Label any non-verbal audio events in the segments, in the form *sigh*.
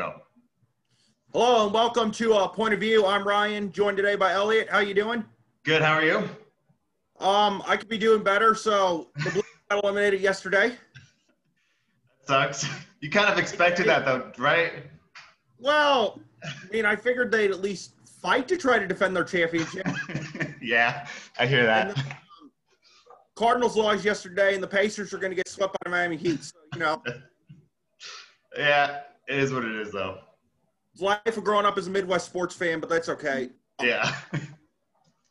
Go. Hello and welcome to uh, Point of View. I'm Ryan, joined today by Elliot. How you doing? Good. How are you? Um, I could be doing better. So the Blues *laughs* got eliminated yesterday. Sucks. You kind of expected that though, right? Well, I mean, I figured they'd at least fight to try to defend their championship. *laughs* yeah, I hear that. the, um, Cardinals lost yesterday, and the Pacers are going to get swept by the Miami Heat. So you know, *laughs* Yeah, it is what it is though. it's life of growing up as a Midwest sports fan, but that's okay. Yeah. *laughs*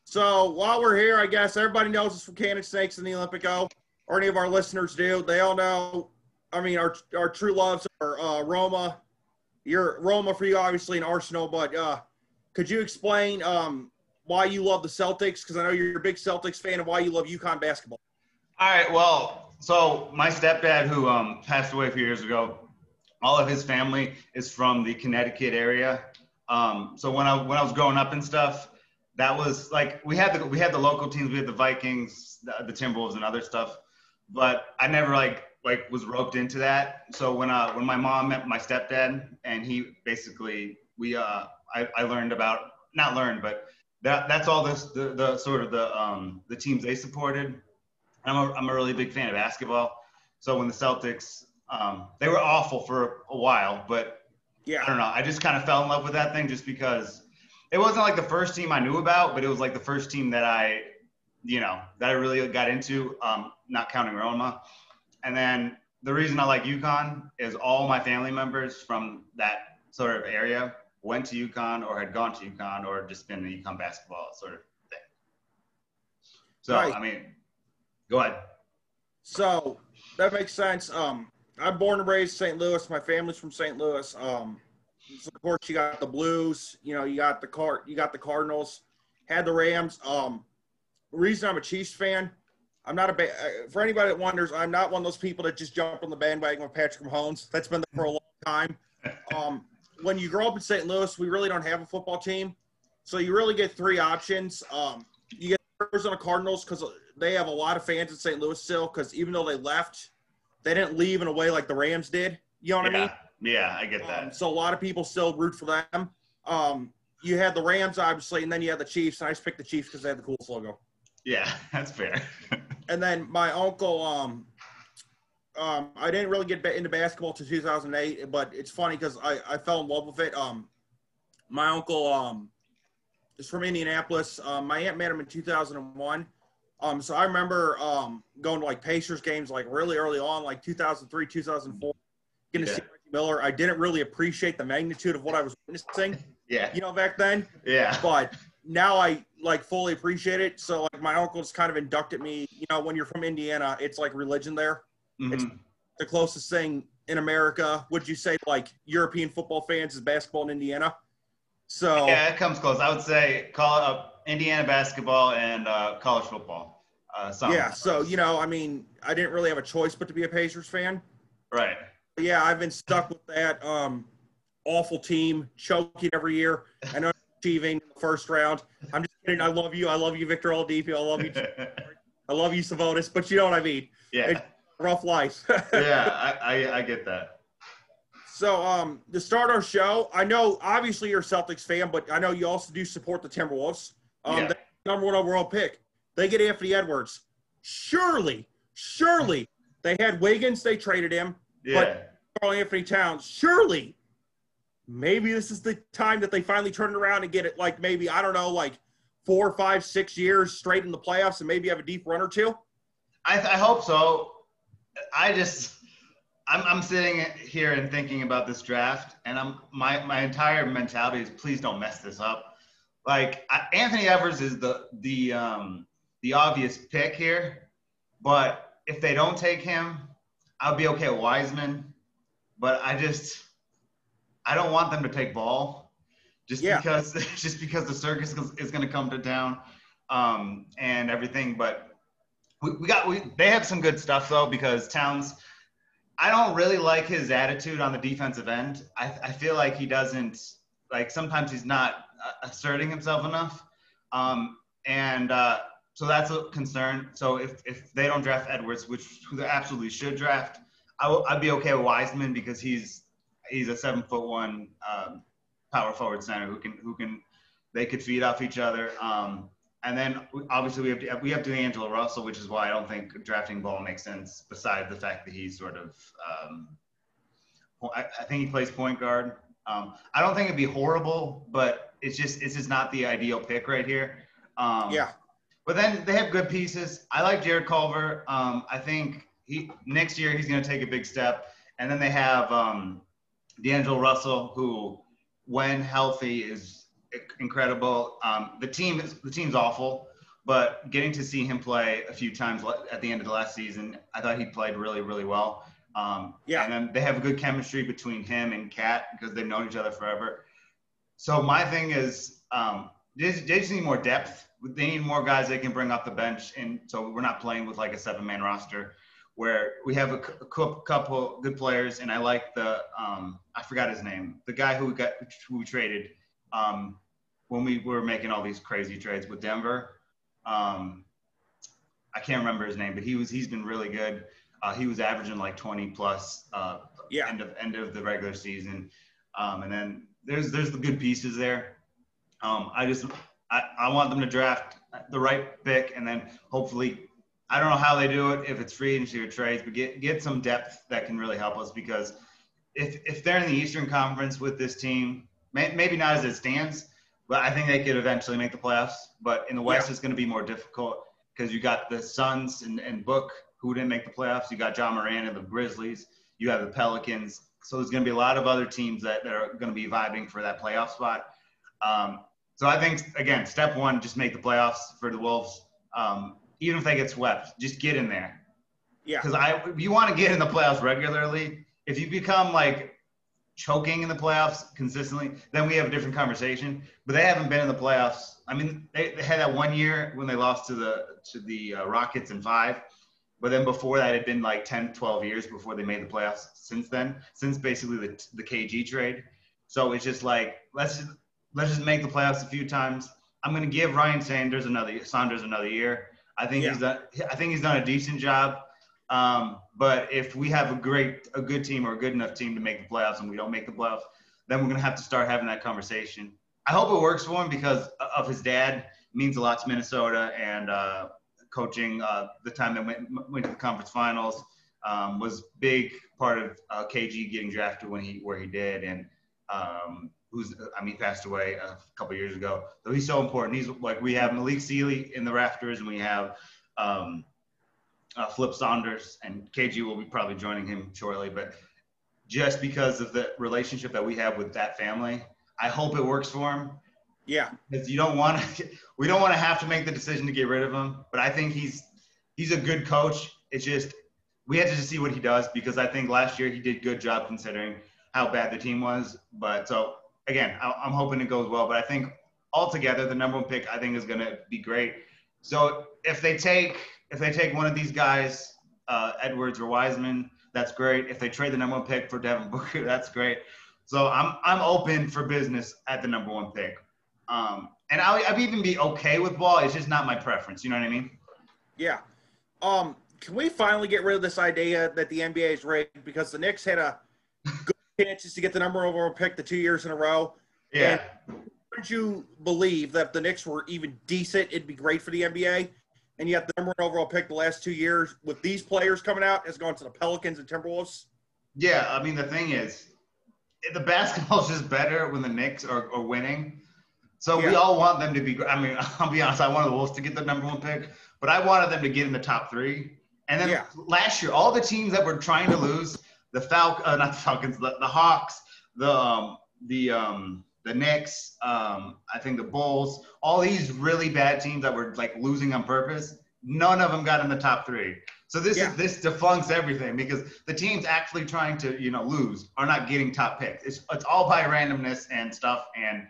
So while we're here, I guess everybody knows us from Cannon Snakes and the Olympic O, or any of our listeners do. They all know. I mean, our our true loves are uh, Roma. You're Roma for you, obviously, in Arsenal. But uh, could you explain um, why you love the Celtics? Because I know you're a big Celtics fan, and why you love UConn basketball. All right. Well, so my stepdad, who um, passed away a few years ago, all of his family is from the Connecticut area. Um, so when I when I was growing up and stuff, that was like we had the we had the local teams, we had the Vikings, the, the Timberwolves, and other stuff. But I never like like was roped into that. So when uh when my mom met my stepdad and he basically we uh I, I learned about not learned but that that's all this the, the sort of the um the teams they supported I'm a, I'm a really big fan of basketball. So when the Celtics, um, they were awful for a while, but yeah, I don't know. I just kind of fell in love with that thing just because it wasn't like the first team I knew about, but it was like the first team that I, you know, that I really got into, um, not counting Roma. And then the reason I like UConn is all my family members from that sort of area went to UConn or had gone to UConn or just been a UConn basketball sort of thing. So, Right. I mean, go ahead. so that makes sense. Um, I'm born and raised in St. Louis. My family's from St. Louis. Um, so of course, you got the Blues. You know, you got the Card, you got the Cardinals, had the Rams. Um, reason I'm a Chiefs fan, I'm not a ba- uh, for anybody that wonders, I'm not one of those people that just jump on the bandwagon with Patrick Mahomes. That's been there for a long time. Um, when you grow up in St. Louis, we really don't have a football team, so you really get three options. Um, you get the Arizona Cardinals because they have a lot of fans in St. Louis still. Because even though they left, they didn't leave in a way like the Rams did. You know what I mean? Yeah, I get that. Um, so a lot of people still root for them. Um, you had the Rams, obviously, and then you had the Chiefs. And I just picked the Chiefs because they had the coolest logo. yeah, *laughs* that's fair. *laughs* And then my uncle, um, um, I didn't really get into basketball till 2008, but it's funny because I, I fell in love with it. Um, my uncle um, is from Indianapolis. Um, my aunt met him in 2001. Um, so I remember um, going to like Pacers games like really early on, like 2003, 2004, getting to Yeah. see Reggie Miller. I didn't really appreciate the magnitude of what I was witnessing, *laughs* yeah, you know, back then yeah, but now I like fully appreciate it. So like my uncle just kind of inducted me. You know, when you're from Indiana, it's like religion there. Mhm. The closest thing in America, would you say like European football fans is basketball in Indiana? So yeah. It comes close. I would say call it up Indiana basketball and uh, college football. Uh, yeah, so you know, I mean, I didn't really have a choice but to be a Pacers fan. right. But yeah, I've been stuck with that um, awful team choking every year. Know achieving the first round. I'm just kidding. I love you. I love you, Victor Oladipo. I love you. I love you, Sabonis. But you know what I mean. yeah, rough life. *laughs* yeah. I, I I get that. so, um, to start our show, I know obviously you're a Celtics fan, but I know you also do support the Timberwolves. Um, Yeah. the number one overall pick. They get Anthony Edwards. Surely, surely they had Wiggins. They traded him. Yeah. Karl-Anthony Towns. Surely, maybe this is the time that they finally turn around and get it. Like maybe I don't know, like four, five, six years straight in the playoffs, and maybe have a deep run or two. I, I hope so. I just, I'm, I'm sitting here and thinking about this draft, and I'm my my entire mentality is please don't mess this up. Like Anthony Edwards is the the um the obvious pick here, but if they don't take him, I'll be okay with Wiseman. But I just, I don't want them to take Ball, just Yeah. because *laughs* just because the circus is, going to come to town, um, and everything. But we, we got we they have some good stuff though because Towns I don't really like his attitude on the defensive end. I, I feel like he doesn't like sometimes he's not asserting himself enough. Um, and uh, so that's a concern. So if, if they don't draft Edwards, which they absolutely should draft, I will, I'd be okay with Wiseman because he's he's a seven foot one um, power forward center who can who can they could feed off each other. Um, and then obviously we have we have D'Angelo Russell, which is why I don't think drafting Ball makes sense. Besides the fact that he's sort of, um, I, I, think he plays point guard. Um, I don't think it'd be horrible, but it's just it's just not the ideal pick right here. Um, yeah. But then they have good pieces. I like Jarrett Culver. Um, I think he next year he's going to take a big step. And then they have um, D'Angelo Russell, who, when healthy, is incredible. Um, the team is the team's awful, but getting to see him play a few times at the end of the last season, I thought he played really, really well. Um, yeah. And then they have a good chemistry between him and KAT because they've known each other forever. So my thing is, um, they, they just need more depth. They need more guys they can bring off the bench, and so we're not playing with like a seven-man roster where we have a, a couple good players, and I like the um, I forgot his name, the guy who we got who we traded um, when we were making all these crazy trades with Denver. Um, I can't remember his name, but he was he's been really good. Uh, he was averaging like 20 plus uh, yeah. end of end of the regular season, um, and then there's there's the good pieces there. Um, I just I, I want them to draft the right pick, and then hopefully I don't know how they do it, if it's free agency or trades, but get get some depth that can really help us because if if they're in the Eastern Conference with this team, may, maybe not as it stands, but I think they could eventually make the playoffs. But in the West, yeah. it's going to be more difficult because you got the Suns and, and Book who didn't make the playoffs. You got Ja Morant and the Grizzlies. You have the Pelicans. So there's going to be a lot of other teams that, that are going to be vibing for that playoff spot. Um, so I think again, step one, just make the playoffs for the Wolves. Um, even if they get swept, just get in there. Yeah. Because I, you want to get in the playoffs regularly. If you become like choking in the playoffs consistently, then we have a different conversation. But they haven't been in the playoffs. I mean, they, they had that one year when they lost to the to the uh, Rockets in five. But then before that, it had been like 10, 12 years before they made the playoffs since then, since basically the, the KG trade. So it's just like, let's just, let's just make the playoffs a few times. I'm going to give Ryan Sanders another, Saunders another year. I think yeah. he's done. I think he's done a decent job. Um, but if we have a great, a good team or a good enough team to make the playoffs, and we don't make the playoffs, then we're gonna have to start having that conversation. I hope it works for him because of his dad it means a lot to Minnesota and uh, coaching uh, the time that went went to the conference finals um, was big part of uh, KG getting drafted when he where he did and um, who's I mean passed away a couple years ago. So he's so important. He's like we have Malik Sealy in the rafters, and we have um, uh, Flip Saunders, and KG will be probably joining him shortly. But just because of the relationship that we have with that family, I hope it works for him. Yeah, because you don't want to. *laughs* We don't want to have to make the decision to get rid of him. But I think he's he's a good coach. It's just we have to just see what he does because I think last year he did good job considering how bad the team was. But so again, I'm hoping it goes well, but I think altogether the number one pick I think is going to be great. So if they take if they take one of these guys, uh, Edwards or Wiseman, that's great. If they trade the number one pick for Devin Booker, *laughs* that's great. So I'm I'm open for business at the number one pick. Um, and I'll, I'll even be okay with ball. It's just not my preference. You know what I mean? Yeah. Um, can we finally get rid of this idea that the NBA is rigged because the Knicks had a good *laughs* chances to get the number one overall pick the two years in a row. Yeah. would you believe that if the Knicks were even decent, it'd be great for the NBA? And yet the number one overall pick the last two years with these players coming out has gone to the Pelicans and Timberwolves. Yeah, I mean the thing is, the basketball's just better when the Knicks are, are winning. So yeah. we all want them to be. I mean, *laughs* I'll be honest. I wanted the Wolves to get the number one pick, but I wanted them to get in the top three. And then yeah. last year, all the teams that were trying to lose, the Falcons, uh, not the Falcons, the, the Hawks, the um, the um, the Knicks, um, I think the Bulls, all these really bad teams that were like losing on purpose. None of them got in the top three. So this yeah. is this defunks everything because the teams actually trying to you know lose are not getting top picks. It's it's all by randomness and stuff. And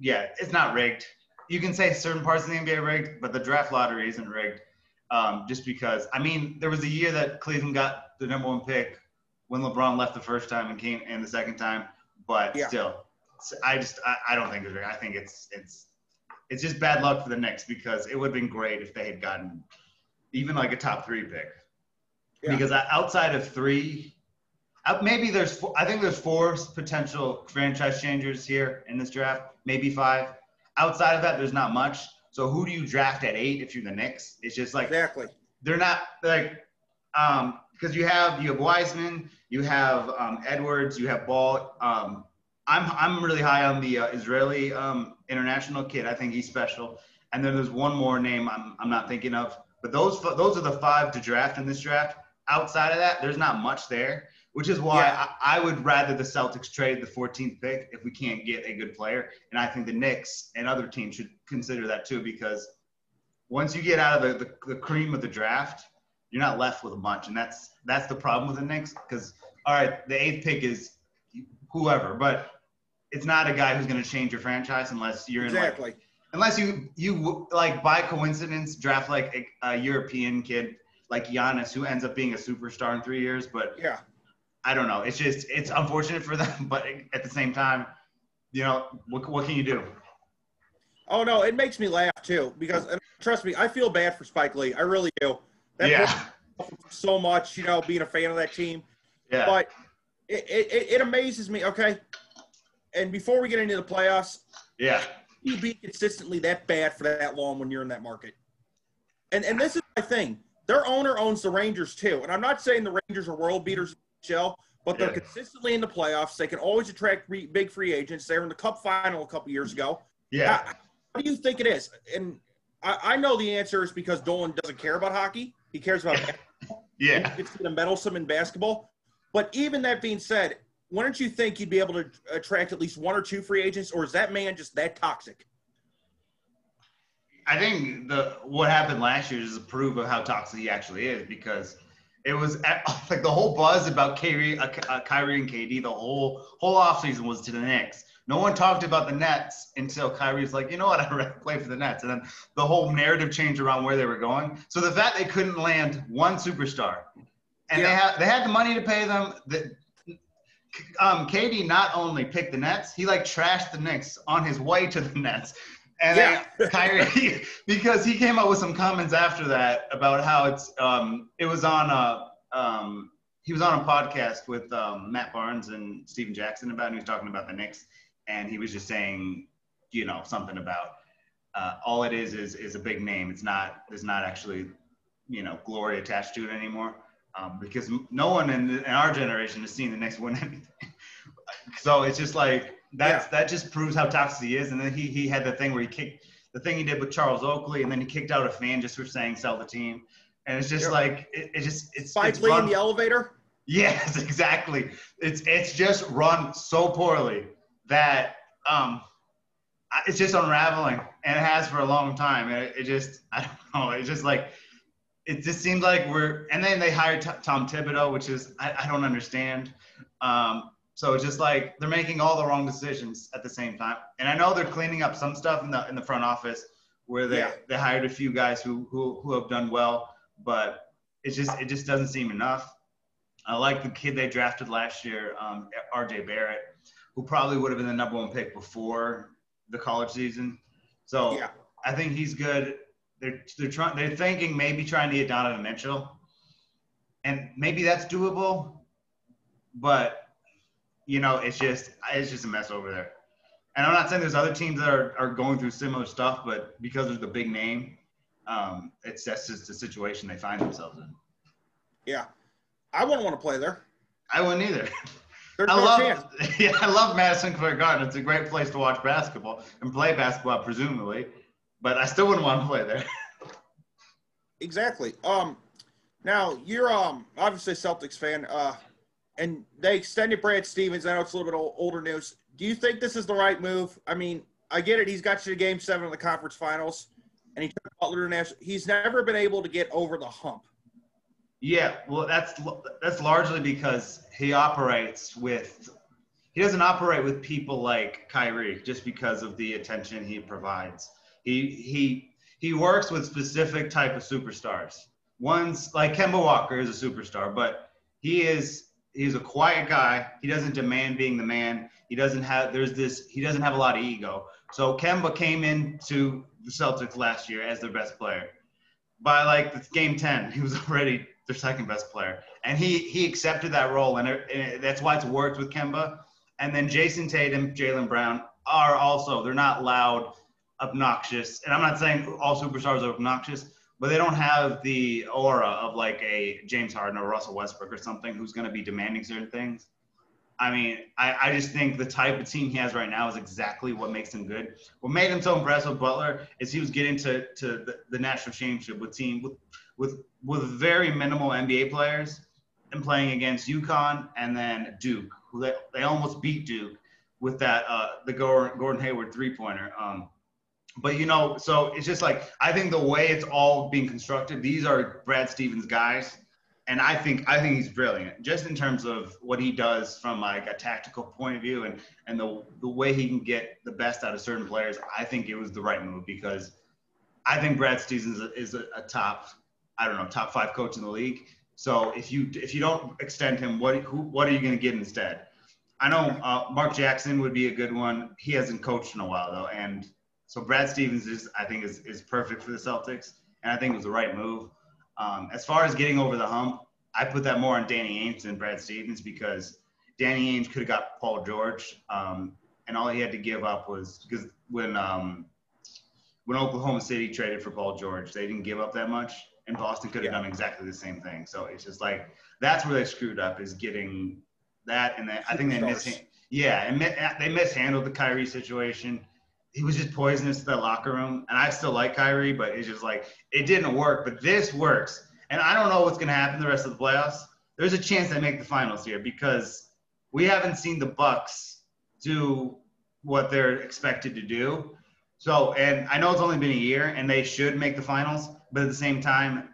yeah, it's not rigged. You can say certain parts of the NBA rigged, but the draft lottery isn't rigged. Um, just because I mean, there was a year that Cleveland got the number one pick when LeBron left the first time and came in the second time. But yeah. still, I just I, I don't think it's rigged. I think it's it's it's just bad luck for the Knicks because it would have been great if they had gotten even like a top three pick. Yeah. Because outside of three, maybe there's four, I think there's four potential franchise changers here in this draft, maybe five. Outside of that, there's not much. So who do you draft at eight if you're the Knicks? It's just like exactly. They're not like um because you have you have Wiseman, you have um, Edwards, you have Ball. Um, I'm I'm really high on the uh, Israeli um, international kid. I think he's special. And then there's one more name I'm I'm not thinking of. But those those are the five to draft in this draft. Outside of that, there's not much there which is why yeah. I, I, would rather the Celtics trade the 14th pick if we can't get a good player. And I think the Knicks and other teams should consider that too, because once you get out of the, the, the cream of the draft, you're not left with a bunch. And that's that's the problem with the Knicks. Because all right, the eighth pick is whoever, but it's not a guy who's going to change your franchise unless you're exactly. in like, unless you you like by coincidence draft like a, a European kid like Giannis who ends up being a superstar in three years. But yeah, I don't know. It's just it's unfortunate for them, *laughs* but at the same time, you know, what what can you do? Oh no, it makes me laugh too because trust me, I feel bad for Spike Lee. I really do. That yeah. So much, you know, being a fan of that team. Yeah. But it, it, it amazes me. Okay. And before we get into the playoffs, yeah, you be consistently that bad for that long when you're in that market. And and this is my thing. Their owner owns the Rangers too. And I'm not saying the Rangers are world beaters shell, but they're yeah. consistently in the playoffs. They can always attract re- big free agents. They were in the Cup final a couple years ago. Yeah. How, what do you think it is? And I, I, know the answer is because Dolan doesn't care about hockey. He cares about *laughs* yeah. It's the meddlesome in basketball. But even that being said, wouldn't you think you'd be able to attract at least one or two free agents, or is that man just that toxic? I think the what happened last year is a proof of how toxic he actually is because – it was *laughs* like the whole buzz about Kyrie, uh, uh, Kyrie and KD. The whole whole offseason was to the Knicks. No one talked about the Nets until Kyrie's like, you know what, *laughs* I'd rather play for the Nets. And then the whole narrative changed around where they were going. So the fact they couldn't land one superstar, and yeah. they had they had the money to pay them. The, um, KD not only picked the Nets, he like trashed the Knicks on his way to the *laughs* Nets. And yeah. Kyrie, *laughs* because he came up with some comments after that about how it's um, it was on a um, he was on a podcast with um, Matt Barnes and Stephen Jackson about, and he was talking about the Knicks, and he was just saying, you know, something about uh, all it is is is a big name. It's not there's not actually you know glory attached to it anymore. Um, because no one in, in our generation has seen the Knicks win anything. *laughs* so it's just like that's yeah. that just proves how toxic he is. And then he he had the thing where he kicked the thing he did with Charles Oakley, and then he kicked out a fan just for saying sell the team. And it's just like it, it just it's Spike it's Lee in the elevator. Yes, *laughs* exactly. It's it's just run so poorly that um it's just unraveling, and it has for a long time. It, it just *laughs* I don't know. It's just like it just seems like we're and then they hired T- Tom Thibodeau, which is I, I don't understand. Um, so it's just like they're making all the wrong decisions at the same time. And I know they're cleaning up some stuff in the in the front office where they, yeah. they hired a few guys who, who who have done well, but it's just it just doesn't seem enough. I like the kid they drafted last year, um, R.J. Barrett, who probably would have been the number one pick before the college season. So yeah. I think he's good. They're they're trying they're thinking maybe trying to get Donovan Mitchell, and maybe that's doable, but you know, it's just it's just a mess over there. And I'm not saying there's other teams that are, are going through similar stuff, but because there's the big name, um, it's that's just the situation they find themselves in. Yeah, I wouldn't want to play there. I wouldn't either. There's I no love, chance. *laughs* Yeah, I love Madison Square Garden. It's a great place to watch basketball and play basketball, presumably. But I still wouldn't want to play there. *laughs* exactly. Um, now you're um obviously a Celtics fan. Uh, and they extended Brad Stevens. I know it's a little bit older news. Do you think this is the right move? I mean, I get it. He's got you to Game Seven of the conference finals, and he took Butler to national. He's never been able to get over the hump. Yeah, well, that's that's largely because he operates with. He doesn't operate with people like Kyrie just because of the attention he provides. He he he works with specific type of superstars. One's like Kemba Walker is a superstar, but he is he's a quiet guy. He doesn't demand being the man. He doesn't have there's this he doesn't have a lot of ego. So Kemba came into the Celtics last year as their best player. By like game 10, he was *laughs* already their second best player, and he he accepted that role, and, it, and that's why it's worked with Kemba. And then Jayson Tatum, Jaylen Brown are also they're not loud, obnoxious, and I'm not saying all superstars are obnoxious, but they don't have the aura of like a James Harden or Russell Westbrook or something who's going to be demanding certain things. I mean, I, I just think the type of team he has right now is exactly what makes him good. What made him so impressive Butler is he was getting to, to the, the national championship with team with, with with very minimal NBA players and playing against UConn and then Duke, who they, they almost beat Duke with that uh, the Gordon Hayward three pointer. Um, but you know, so it's just like I think the way it's all being constructed, these are Brad Stevens guys and I think I think he's brilliant, just in terms of what he does from like a tactical point of view, and and the the way he can get the best out of certain players. I think it was the right move because I think Brad Stevens is a, a top, I don't know, top five coach in the league. So if you if you don't extend him, what who, what are you going to get instead? I know uh, Mark Jackson would be a good one. He hasn't coached in a while though, and so Brad Stevens is I think is is perfect for the Celtics, and I think it was the right move. Um, as far as getting over the hump, I put that more on Danny Ainge than Brad Stevens because Danny Ainge could have got Paul George, um, and all he had to give up was because when um, when Oklahoma City traded for Paul George, they didn't give up that much, and Boston could have yeah. done exactly the same thing. So it's just like that's where they screwed up is getting that, and then I think they mis yeah, and they mishandled the Kyrie situation he was just poisonous to the locker room. And I still like Kyrie, but it's just like it didn't work. But this works. And I don't know what's gonna happen the rest of the playoffs. There's a chance they make the finals here because we haven't seen the Bucks do what they're expected to do. So, and I know it's only been a year, and they should make the finals, but at the same time,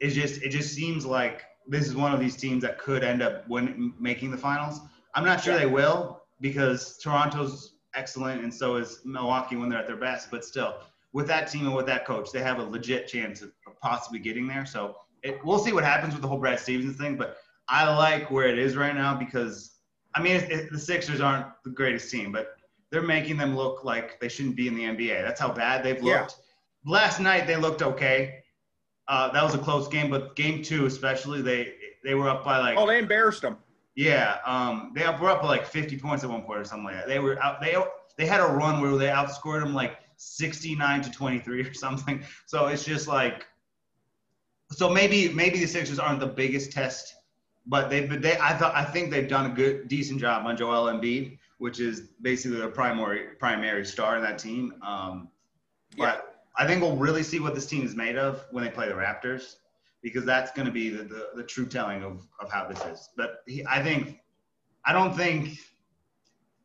it just it just seems like this is one of these teams that could end up win, making the finals. I'm not sure yeah. they will because Toronto's excellent, and so is Milwaukee when they're at their best. But still, with that team and with that coach, they have a legit chance of possibly getting there. So it, we'll see what happens with the whole Brad Stevens thing. But I like where it is right now because I mean it, it, the Sixers aren't the greatest team, but they're making them look like they shouldn't be in the NBA. That's how bad they've looked. Yeah. Last night they looked okay. Uh, that was a close game, but game two especially, they they were up by like. Oh, they embarrassed them. Yeah, um, they were up by like 50 points at one point or something like that. They were out. They they had a run where they outscored them like 69 to 23 or something. So it's just like, so maybe maybe the Sixers aren't the biggest test, but they've they I thought I think they've done a good decent job on Joel Embiid, which is basically the primary primary star in that team. Um, but yeah. I think we'll really see what this team is made of when they play the Raptors because that's going to be the, the, the, true telling of, of how this is. But he, I think, I don't think,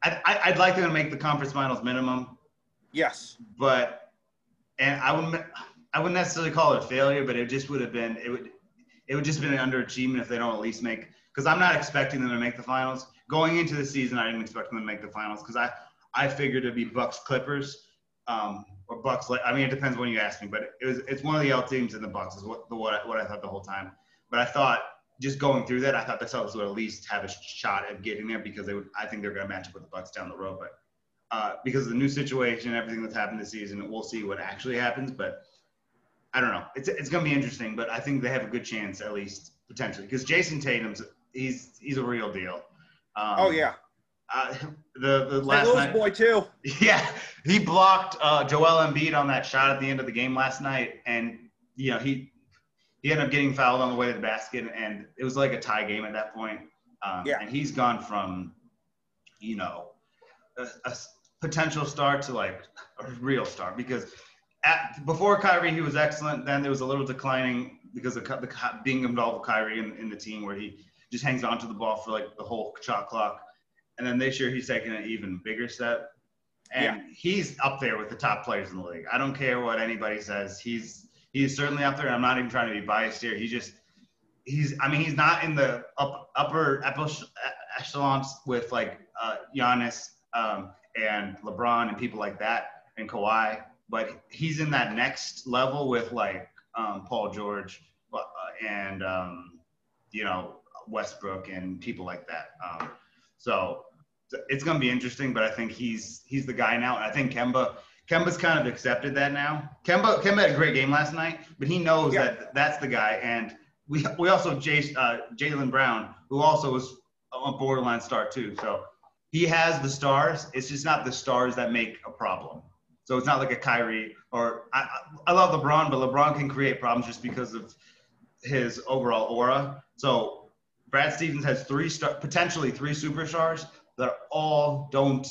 I, I, would like them to make the conference finals minimum. Yes. But, and I wouldn't, I wouldn't necessarily call it a failure, but it just would have been, it would, it would just been an underachievement if they don't at least make, because I'm not expecting them to make the finals. Going into the season, I didn't expect them to make the finals because I, I figured it'd be Bucks Clippers. Um, or Bucks. I mean, it depends when you ask me, but it was it's one of the L teams in the Bucks is what the what I, what I thought the whole time. But I thought just going through that, I thought the Celtics would at least have a shot at getting there because they would. I think they're going to match up with the Bucks down the road, but uh, because of the new situation, everything that's happened this season, we'll see what actually happens. But I don't know. It's it's going to be interesting, but I think they have a good chance at least potentially because Jayson Tatum's he's he's a real deal. Um, oh yeah. Uh, *laughs* the the last night, boy too. *laughs* Yeah, he blocked uh, Joel Embiid on that shot at the end of the game last night, and you know he he ended up getting fouled on the way to the basket, and it was like a tie game at that point. Um, yeah, and he's gone from you know a, a potential star to like a real star because at, before Kyrie he was excellent. Then there was a little declining because of the, being involved with Kyrie in, in the team where he just hangs on to the ball for like the whole shot clock and then this year he's taking an even bigger step. And yeah. he's up there with the top players in the league. I don't care what anybody says. He's he's certainly up there. I'm not even trying to be biased here. He just he's I mean he's not in the up, upper echelons with like uh, Giannis um, and LeBron and people like that and Kawhi, but he's in that next level with like um, Paul George uh, and um, you know Westbrook and people like that. Um, so it's going to be interesting, but I think he's he's the guy now. I think Kemba Kemba's kind of accepted that now. Kemba Kemba had a great game last night, but he knows yeah. that that's the guy. And we we also Jay, uh, Jaylen Brown, who also was a borderline star too. So he has the stars. It's just not the stars that make a problem. So it's not like a Kyrie or I, I love LeBron, but LeBron can create problems just because of his overall aura. So Brad Stevens has three star, potentially three superstars that all don't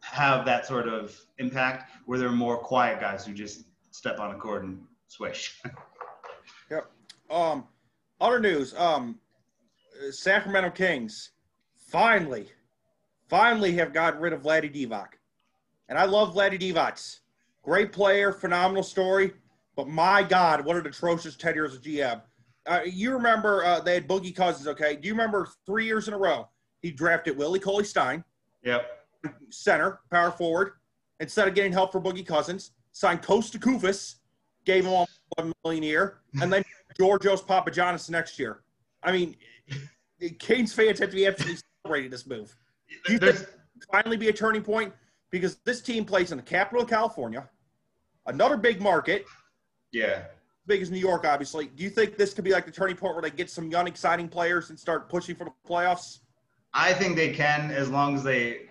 have that sort of impact where there are more quiet guys who just step on a court and swish. *laughs* yep. Um, other news. Um, Sacramento Kings finally, finally have gotten rid of Vlade Divac. And I love Vlade Divac. Great player, phenomenal story. But my God, what an atrocious 10 years of GM. Uh, you remember uh, they had Boogie Cousins, okay? Do you remember three years in a row he drafted Willie Cauley Stein? Yep. Center, power forward. Instead of getting help for Boogie Cousins, signed Kosta Koufos, gave him one million a year, and then *laughs* Georgios Papagiannis next year. I mean, Canes fans have to be absolutely *laughs* celebrating this move. Do you There's, think finally be a turning point? Because this team plays in the capital of California, another big market. Yeah. Big as New York, obviously. Do you think this could be like the turning point where they get some young, exciting players and start pushing for the playoffs? I think they can as long as they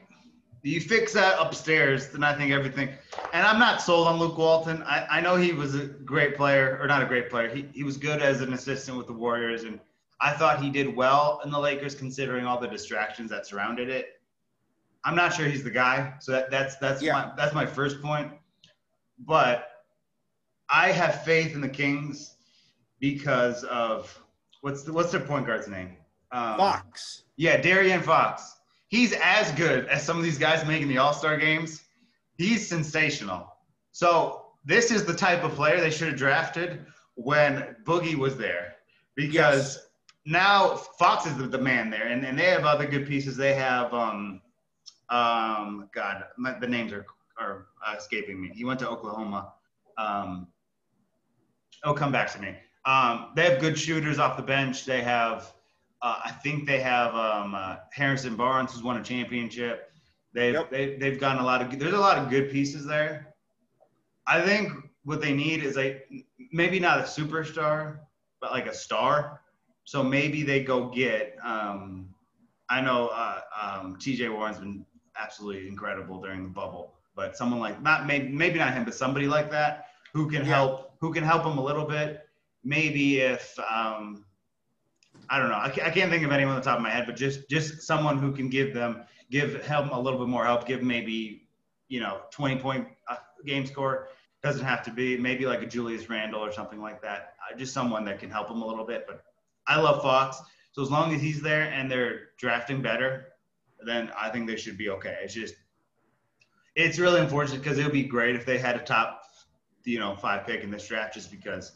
you fix that upstairs, then I think everything. And I'm not sold on Luke Walton. I, I know he was a great player, or not a great player. He, he was good as an assistant with the Warriors, and I thought he did well in the Lakers considering all the distractions that surrounded it. I'm not sure he's the guy, so that, that's that's yeah. my that's my first point. But I have faith in the Kings because of what's the, what's their point guard's name? Um, Fox. Yeah, De'Aaron Fox he's as good as some of these guys making the All Star games. He's sensational. So this is the type of player they should have drafted when Boogie was there, because yes. now Fox is the, the, man there, and, and they have other good pieces. They have um um God, my, the names are are escaping me. He went to Oklahoma. Um, oh, come back to me. Um, they have good shooters off the bench. They have uh, I think they have um, uh, Harrison Barnes, who's won a championship. They've yep. they, they've gotten a lot of there's a lot of good pieces there. I think what they need is a maybe not a superstar, but like a star. So maybe they go get. Um, I know uh, um, T.J. Warren's been absolutely incredible during the bubble, but someone like not maybe maybe not him, but somebody like that who can yeah. help who can help him a little bit. Maybe if um, I don't know. I can't think of anyone on the top of my head, but just just someone who can give them give help a little bit more help. Give maybe you know 20 point uh, game score. Doesn't have to be maybe like a Julius Randle or something like that. Just someone that can help them a little bit. But I love Fox, so as long as he's there and they're drafting better, then I think they should be okay. It's just it's really unfortunate because it would be great if they had a top you know five pick in this draft just because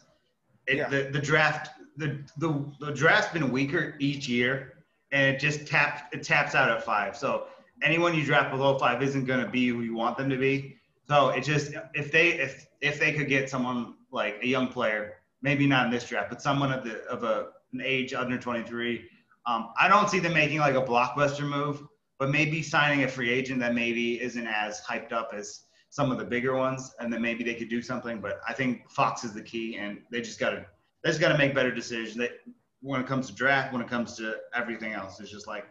it, yeah. the, the draft the, the the draft's been weaker each year, and it just taps it taps out at five. So anyone you draft below five isn't going to be who you want them to be. So it just if they if if they could get someone like a young player, maybe not in this draft, but someone of the of a an age under 23. Um, I don't see them making like a blockbuster move, but maybe signing a free agent that maybe isn't as hyped up as some of the bigger ones, and then maybe they could do something. But I think Fox is the key, and they just got to they just got to make better decisions. They, when it comes to draft, when it comes to everything else, it's just like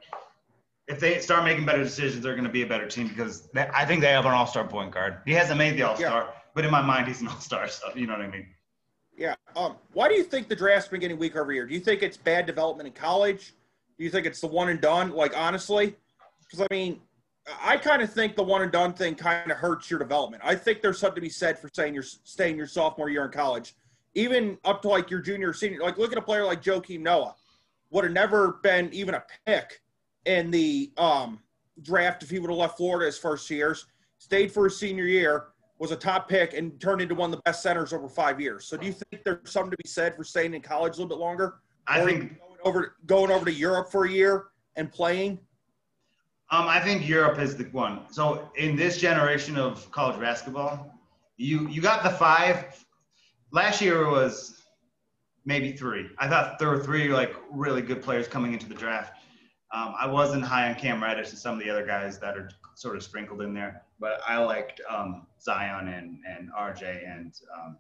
if they start making better decisions, they're going to be a better team because they, I think they have an all-star point guard. He hasn't made the all-star, yeah. but in my mind, he's an all-star. So you know what I mean? Yeah. Um. Why do you think the draft's been getting weaker every year? Do you think it's bad development in college? Do you think it's the one and done? Like honestly, because I mean, I kind of think the one and done thing kind of hurts your development. I think there's something to be said for saying you're staying your sophomore year in college even up to like your junior senior, like look at a player like Joakim Noah, would have never been even a pick in the um, draft if he would have left Florida his first years, stayed for his senior year, was a top pick, and turned into one of the best centers over five years. So do you think there's something to be said for staying in college a little bit longer? I or think going over going over to Europe for a year and playing. Um, I think Europe is the one. So in this generation of college basketball, you you got the five last year was maybe three. I thought there were three like really good players coming into the draft. Um, I wasn't high on Cam Reddish and some of the other guys that are sort of sprinkled in there, but I liked um, Zion and, and RJ and um,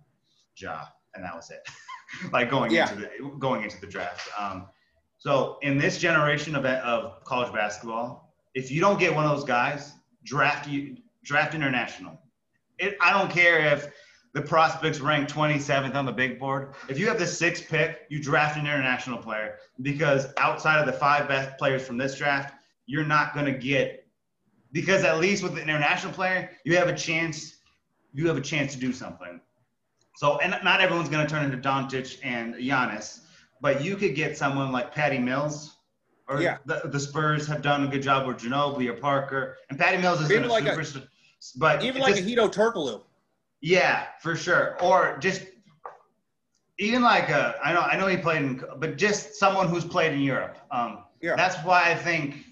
Ja. and that was it. *laughs* like going Yeah. into the going into the draft. Um, so in this generation of of college basketball, if you don't get one of those guys, draft you draft international. It, I don't care if the prospects rank 27th on the big board. If you have the sixth pick, you draft an international player because outside of the five best players from this draft, you're not going to get because at least with the international player, you have a chance. You have a chance to do something. So, and not everyone's going to turn into Doncic and Giannis, but you could get someone like Patty Mills, or Yeah. the, the Spurs have done a good job with Ginobili or Parker, and Patty Mills is Even a like a- But Even like just- a Hedo Turkoglu. Yeah, for sure. Or just even like a, I know I know he played in, but just someone who's played in Europe. Um, Yeah. That's why I think,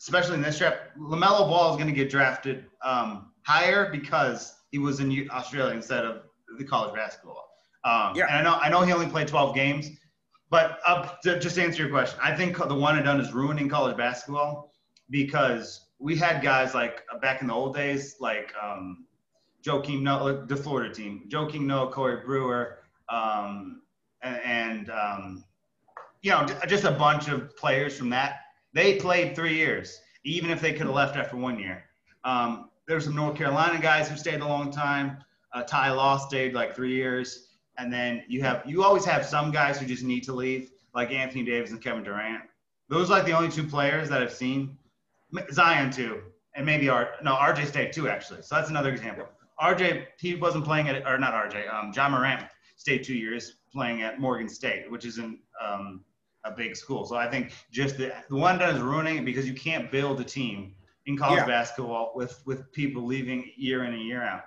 especially in this draft, Lamelo Ball is going to get drafted um, higher because he was in Australia instead of the college basketball. Um, Yeah. And I know I know he only played 12 games, but uh, to, just to answer your question, I think the one and done is ruining college basketball because we had guys like uh, back in the old days, like um, Joakim Noah, the Florida team, Joakim Noah, Corey Brewer, um, and, um, you know, just a bunch of players from that. They played three years, even if they could have left after one year. Um, there's some North Carolina guys who stayed a long time. Uh, Ty Law stayed like three years, and then you have you always have some guys who just need to leave, like Anthony Davis and Kevin Durant. Those are like the only two players that I've seen. Zion too, and maybe R. No, RJ stayed too actually. So that's another example. RJ he wasn't playing at or not RJ. Um, Ja Morant stayed two years playing at Morgan State, which isn't um, a big school. So I think just the, the one that is ruining it because you can't build a team in college Yeah. basketball with with people leaving year in and year out.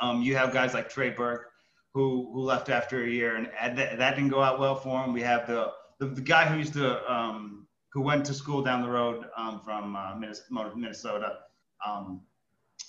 Um, you have guys like Trey Burke who who left after a year and that, that didn't go out well for him. We have the the, the guy who used to um, who went to school down the road um, from uh, Minnesota, um,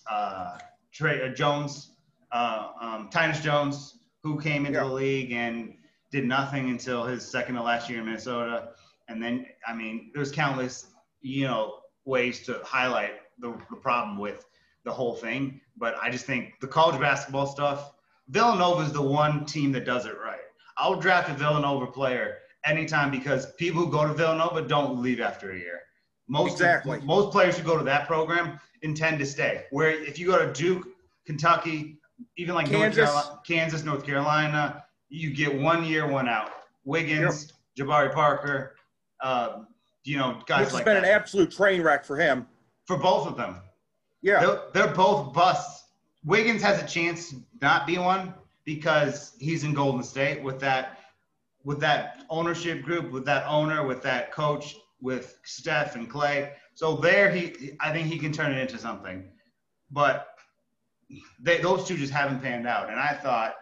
uh, Trey uh, Jones, uh, um, Jones, who came into Yeah. the league and did nothing until his second to last year in Minnesota. And then, I mean, there's countless, you know, ways to highlight the, the problem with the whole thing. But I just think the college basketball stuff, Villanova is the one team that does it right. I'll draft a Villanova player anytime because people who go to Villanova don't leave after a year. Most Exactly. most players who go to that program intend to stay. Where if you go to Duke, Kentucky, even like Kansas. North Carolina, Kansas, North Carolina, you get one year, one out. Wiggins, Jabari Parker, uh, you know, guys Which has like been that. an absolute train wreck for him. for both of them. Yeah. They're, they're both busts. Wiggins has a chance to not be one because he's in Golden State with that with that ownership group, with that owner, with that coach, with Steph and Clay. So there, he I think he can turn it into something. But they, those two just haven't panned out, and I thought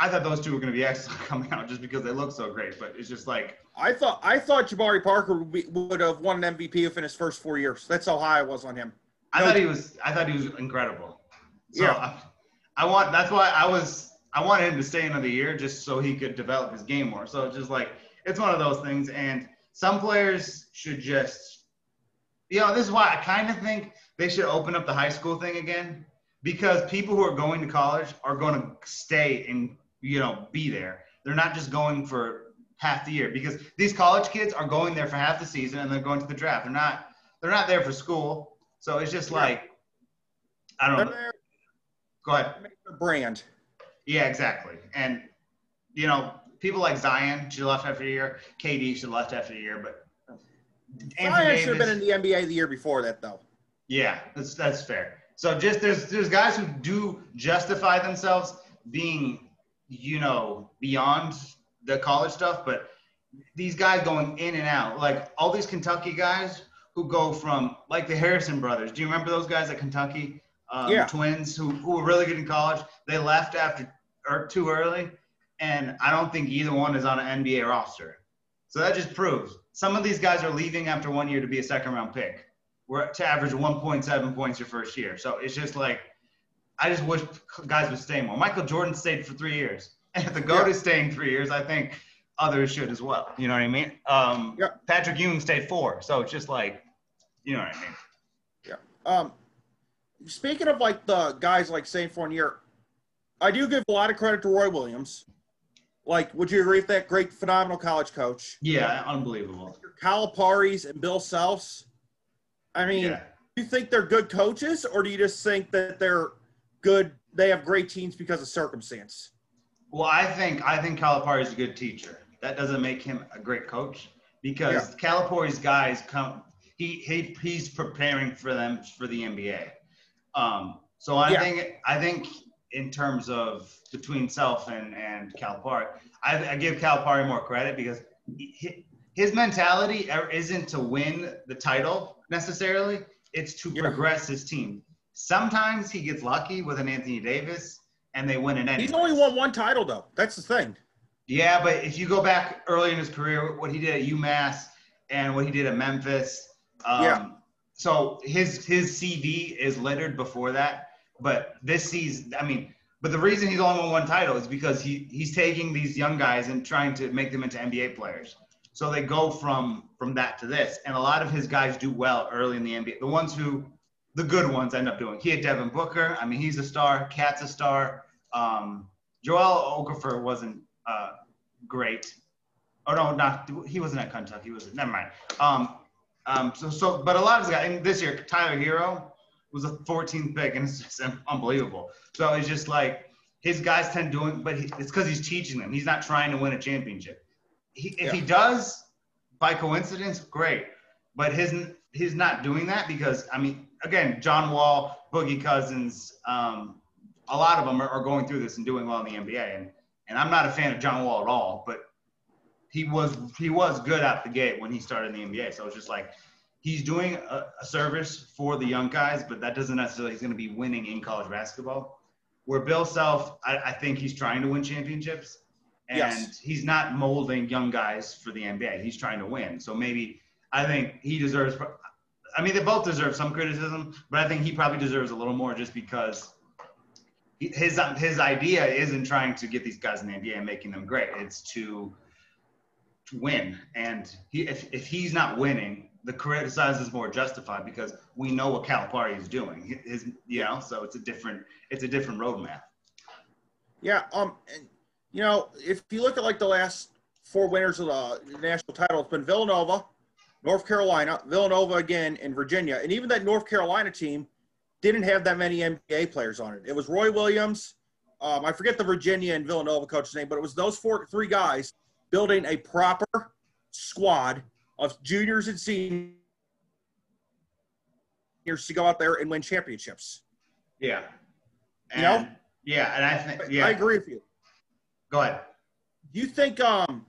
I thought those two were going to be *laughs* excellent coming out just because they look so great. But it's just like I thought I thought Jabari Parker would, be, would have won an MVP if in his first four years. That's how high I was on him. I No. thought he was. I thought he was incredible. So Yeah. I, I want. That's why I was. I wanted him to stay another year just so he could develop his game more. So it's just like it's one of those things. And some players should just, you know, this is why I kind of think they should open up the high school thing again because people who are going to college are going to stay and you know be there. They're not just going for half the year because these college kids are going there for half the season and they're going to the draft. They're not. They're not there for school. So it's just Yeah. like I don't They're know. there Go ahead. make their brand. Yeah, exactly. And you know, people like Zion should have left after a year. KD should have left after a year, but Zion should have been in the NBA the year before that, though. yeah, that's that's fair. So just there's there's guys who do justify themselves being, you know, beyond the college stuff, but these guys going in and out, like all these Kentucky guys who go from like the Harrison brothers. Do you remember those guys at Kentucky? Um, Yeah. Twins who, who were really good in college. They left after or too early, and I don't think either one is on an NBA roster. So that just proves some of these guys are leaving after one year to be a second round pick. We're to average 1.7 points your first year. So it's just like, I just wish guys would stay more. Michael Jordan stayed for three years. *laughs* And if the GOAT Yeah. is staying three years, I think others should as well. You know what I mean? Um, Yeah. Patrick Ewing stayed four. So it's just like, you know what I mean? Um, speaking of like the guys like staying for one year, I do give a lot of credit to Roy Williams. Like, would you agree with that? Great, phenomenal college coach. Yeah, unbelievable. Calipari's and Bill Selfs. I mean, Yeah. do you think they're good coaches, or do you just think that they're good? They have great teams because of circumstance. Well, I think I think Calipari is a good teacher. That doesn't make him a great coach because Calipari's guys come. He, he he's preparing for them for the NBA. Um, so I Yeah. think I think in terms of between Self and and Calipari, I, I give Calipari more credit because he, his mentality er, isn't to win the title necessarily. It's to Yeah. progress his team. Sometimes he gets lucky with an Anthony Davis and they win an He's only won one title, though. That's the thing. Yeah, but if you go back early in his career, what he did at UMass and what he did at Memphis, um, Yeah. So his his CV is littered before that, but this season, I mean, but the reason he's only won one title is because he he's taking these young guys and trying to make them into NBA players. So they go from from that to this, and a lot of his guys do well early in the NBA. The ones who, the good ones, end up doing. He had Devin Booker. I mean, he's a star. KAT's a star. Um, Jahlil Okafor wasn't uh, great. Oh no, not he wasn't at Kentucky. He was never mind. Um, um, so so, but a lot of guys. And this year, Tyler Herro was a 14th pick, and it's just unbelievable. So it's just like his guys tend doing, but he, it's because he's teaching them. He's not trying to win a championship. He, if he does, by coincidence, great. But his he's not doing that because I mean, again, John Wall, Boogie Cousins, um, a lot of them are, are going through this and doing well in the NBA. And and I'm not a fan of John Wall at all, but he was he was good out the gate when he started in the NBA. So it's just like he's doing a, a service for the young guys, but that doesn't necessarily he's going to be winning in college basketball. Where Bill Self, I, I think he's trying to win championships, and Yes. he's not molding young guys for the NBA. He's trying to win. So maybe I think he deserves. I mean, they both deserve some criticism, but I think he probably deserves a little more just because his his idea isn't trying to get these guys in the NBA and making them great. It's to to win. And he, if, if he's not winning, the criticize is more justified because we know what Calipari is doing. His, you know, so it's a different, it's a different roadmap. Yeah. Um. And you know, if you look at like the last four winners of the national title, it's been Villanova, North Carolina, Villanova again, and Virginia. And even that North Carolina team didn't have that many NBA players on it. It was Roy Williams. Um, I forget the Virginia and Villanova coach's name, but it was those four, three guys building a proper squad of juniors and seniors to go out there and win championships. Yeah. And, You know? Yeah. And I think, yeah. I agree with you. Go ahead. Do you think um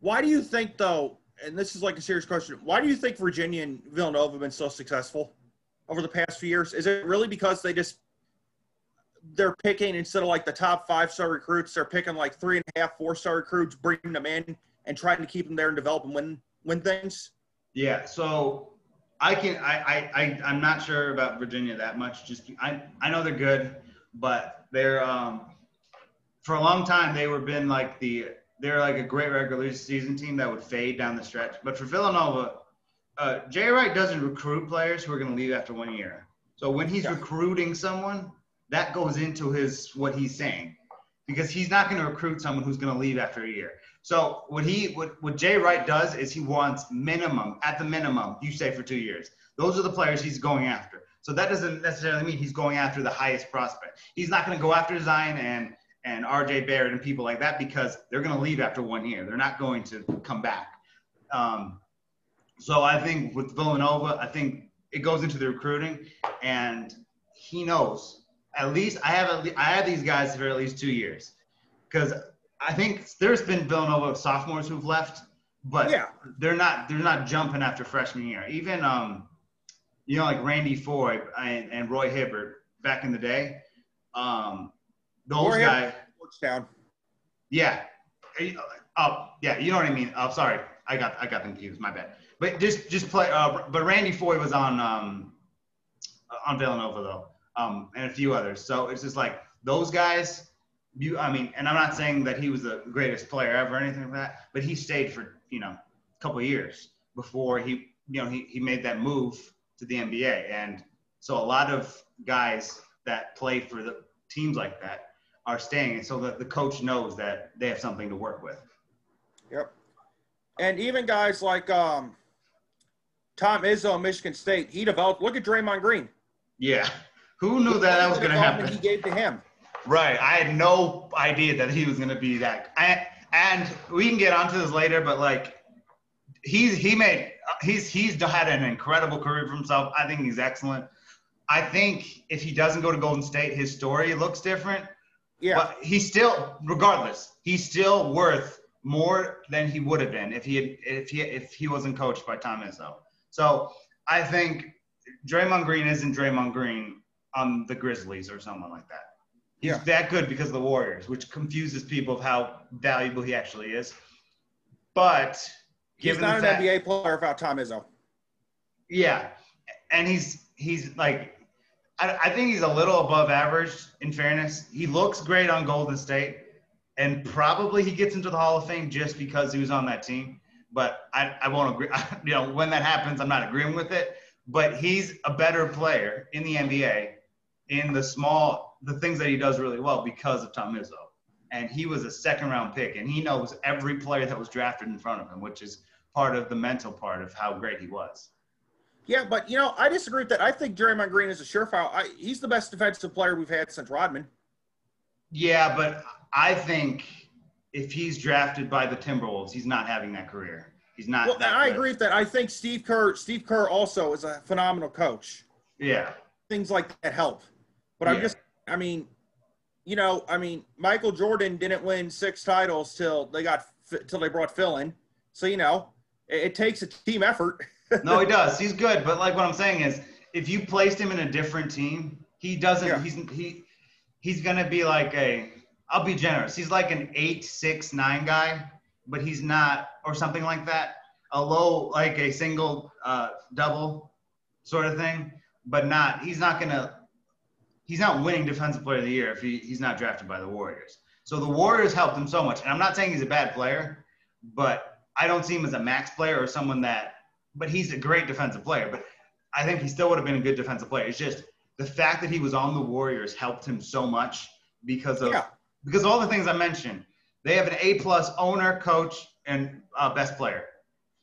why do you think though and this is like a serious question why do you think virginia and villanova have been so successful over the past few years is it really because they just they're picking instead of like the top five star recruits they're picking like three and a half four star recruits bringing them in and trying to keep them there and develop and win win things Yeah. So I can, I, I, I, I'm not sure about Virginia that much. Just, I, I know they're good, but they're, um, for a long time, they were been like the, they're like a great regular season team that would fade down the stretch. But for Villanova, uh, Jay Wright doesn't recruit players who are going to leave after one year. So when he's Yeah. recruiting someone, that goes into his what he's saying, because he's not going to recruit someone who's going to leave after a year. So what he what, what Jay Wright does is he wants minimum at the minimum you stay for two years. Those are the players he's going after. So that doesn't necessarily mean he's going after the highest prospect. He's not going to go after Zion and and RJ Barrett and people like that because they're going to leave after one year. They're not going to come back. Um, so I think with Villanova, I think it goes into the recruiting, and he knows at least I have at le- I have these guys for at least two years because I think there's been Villanova sophomores who've left, but yeah they're not they're not jumping after freshman year. Even um, you know like Randy Foye and, and Roy Hibbert back in the day, um, those Roy guys. down Yeah. Oh, yeah. You know what I mean. Oh, sorry. I got I got them confused. My bad. But just just play. Uh, but Randy Foye was on um on Villanova though, um, and a few others. So it's just like those guys. You, I mean, and I'm not saying that he was the greatest player ever or anything like that, but he stayed for you know a couple of years before he you know he, he made that move to the NBA, and so a lot of guys that play for the teams like that are staying, and so that the coach knows that they have something to work with. Yep. And even guys like um, Tom Izzo, Michigan State, he developed. Look at Draymond Green. Yeah, who knew that that was going to happen? He gave to him. Right. I had no idea that he was going to be that. I, and we can get onto this later, but like he's he made he's he's had an incredible career for himself. I think he's excellent. I think if he doesn't go to Golden State, his story looks different. Yeah. But he's still, regardless, he's still worth more than he would have been if he had, if he if he wasn't coached by Tom Izzo. So I think Draymond Green isn't Draymond Green on the Grizzlies or someone like that. He's Yeah. that good because of the Warriors, which confuses people of how valuable he actually is. But He's not an fact, NBA player without Tom Izzo. yeah, and he's he's like, I, I think he's a little above average. In fairness, he looks great on Golden State, and probably he gets into the Hall of Fame just because he was on that team. But I, I won't agree. *laughs* You know, when that happens, I'm not agreeing with it. But he's a better player in the NBA in the small, the things that he does really well because of Tom Izzo. And he was a second round pick, and he knows every player that was drafted in front of him, which is part of the mental part of how great he was. Yeah, but you know, I disagree with that. I think Draymond Green is a surefire. I, he's the best defensive player we've had since Rodman. Yeah, but I think if he's drafted by the Timberwolves, he's not having that career. He's not. Well, that I good. agree with that. I think Steve Kerr, Steve Kerr also is a phenomenal coach. Yeah, Things like that help. But I'm just, I mean, you know, I mean, Michael Jordan didn't win six titles till they got till they brought Phil in. So you know, it, it takes a team effort. *laughs* no, he does. He's good, but like what I'm saying is, if you placed him in a different team, he doesn't. Yeah. He's he he's gonna be like a. I'll be generous. He's like an eight, six, nine guy, but he's not, or something like that. A low, like a single, uh, double, sort of thing, but not. He's not gonna. He's not winning Defensive Player of the Year if he, he's not drafted by the Warriors. So the Warriors helped him so much, and I'm not saying he's a bad player, but I don't see him as a max player or someone that. But he's a great defensive player. But I think he still would have been a good defensive player. It's just the fact that he was on the Warriors helped him so much because of Yeah. because of all the things I mentioned. They have an A plus owner, coach, and uh, best player.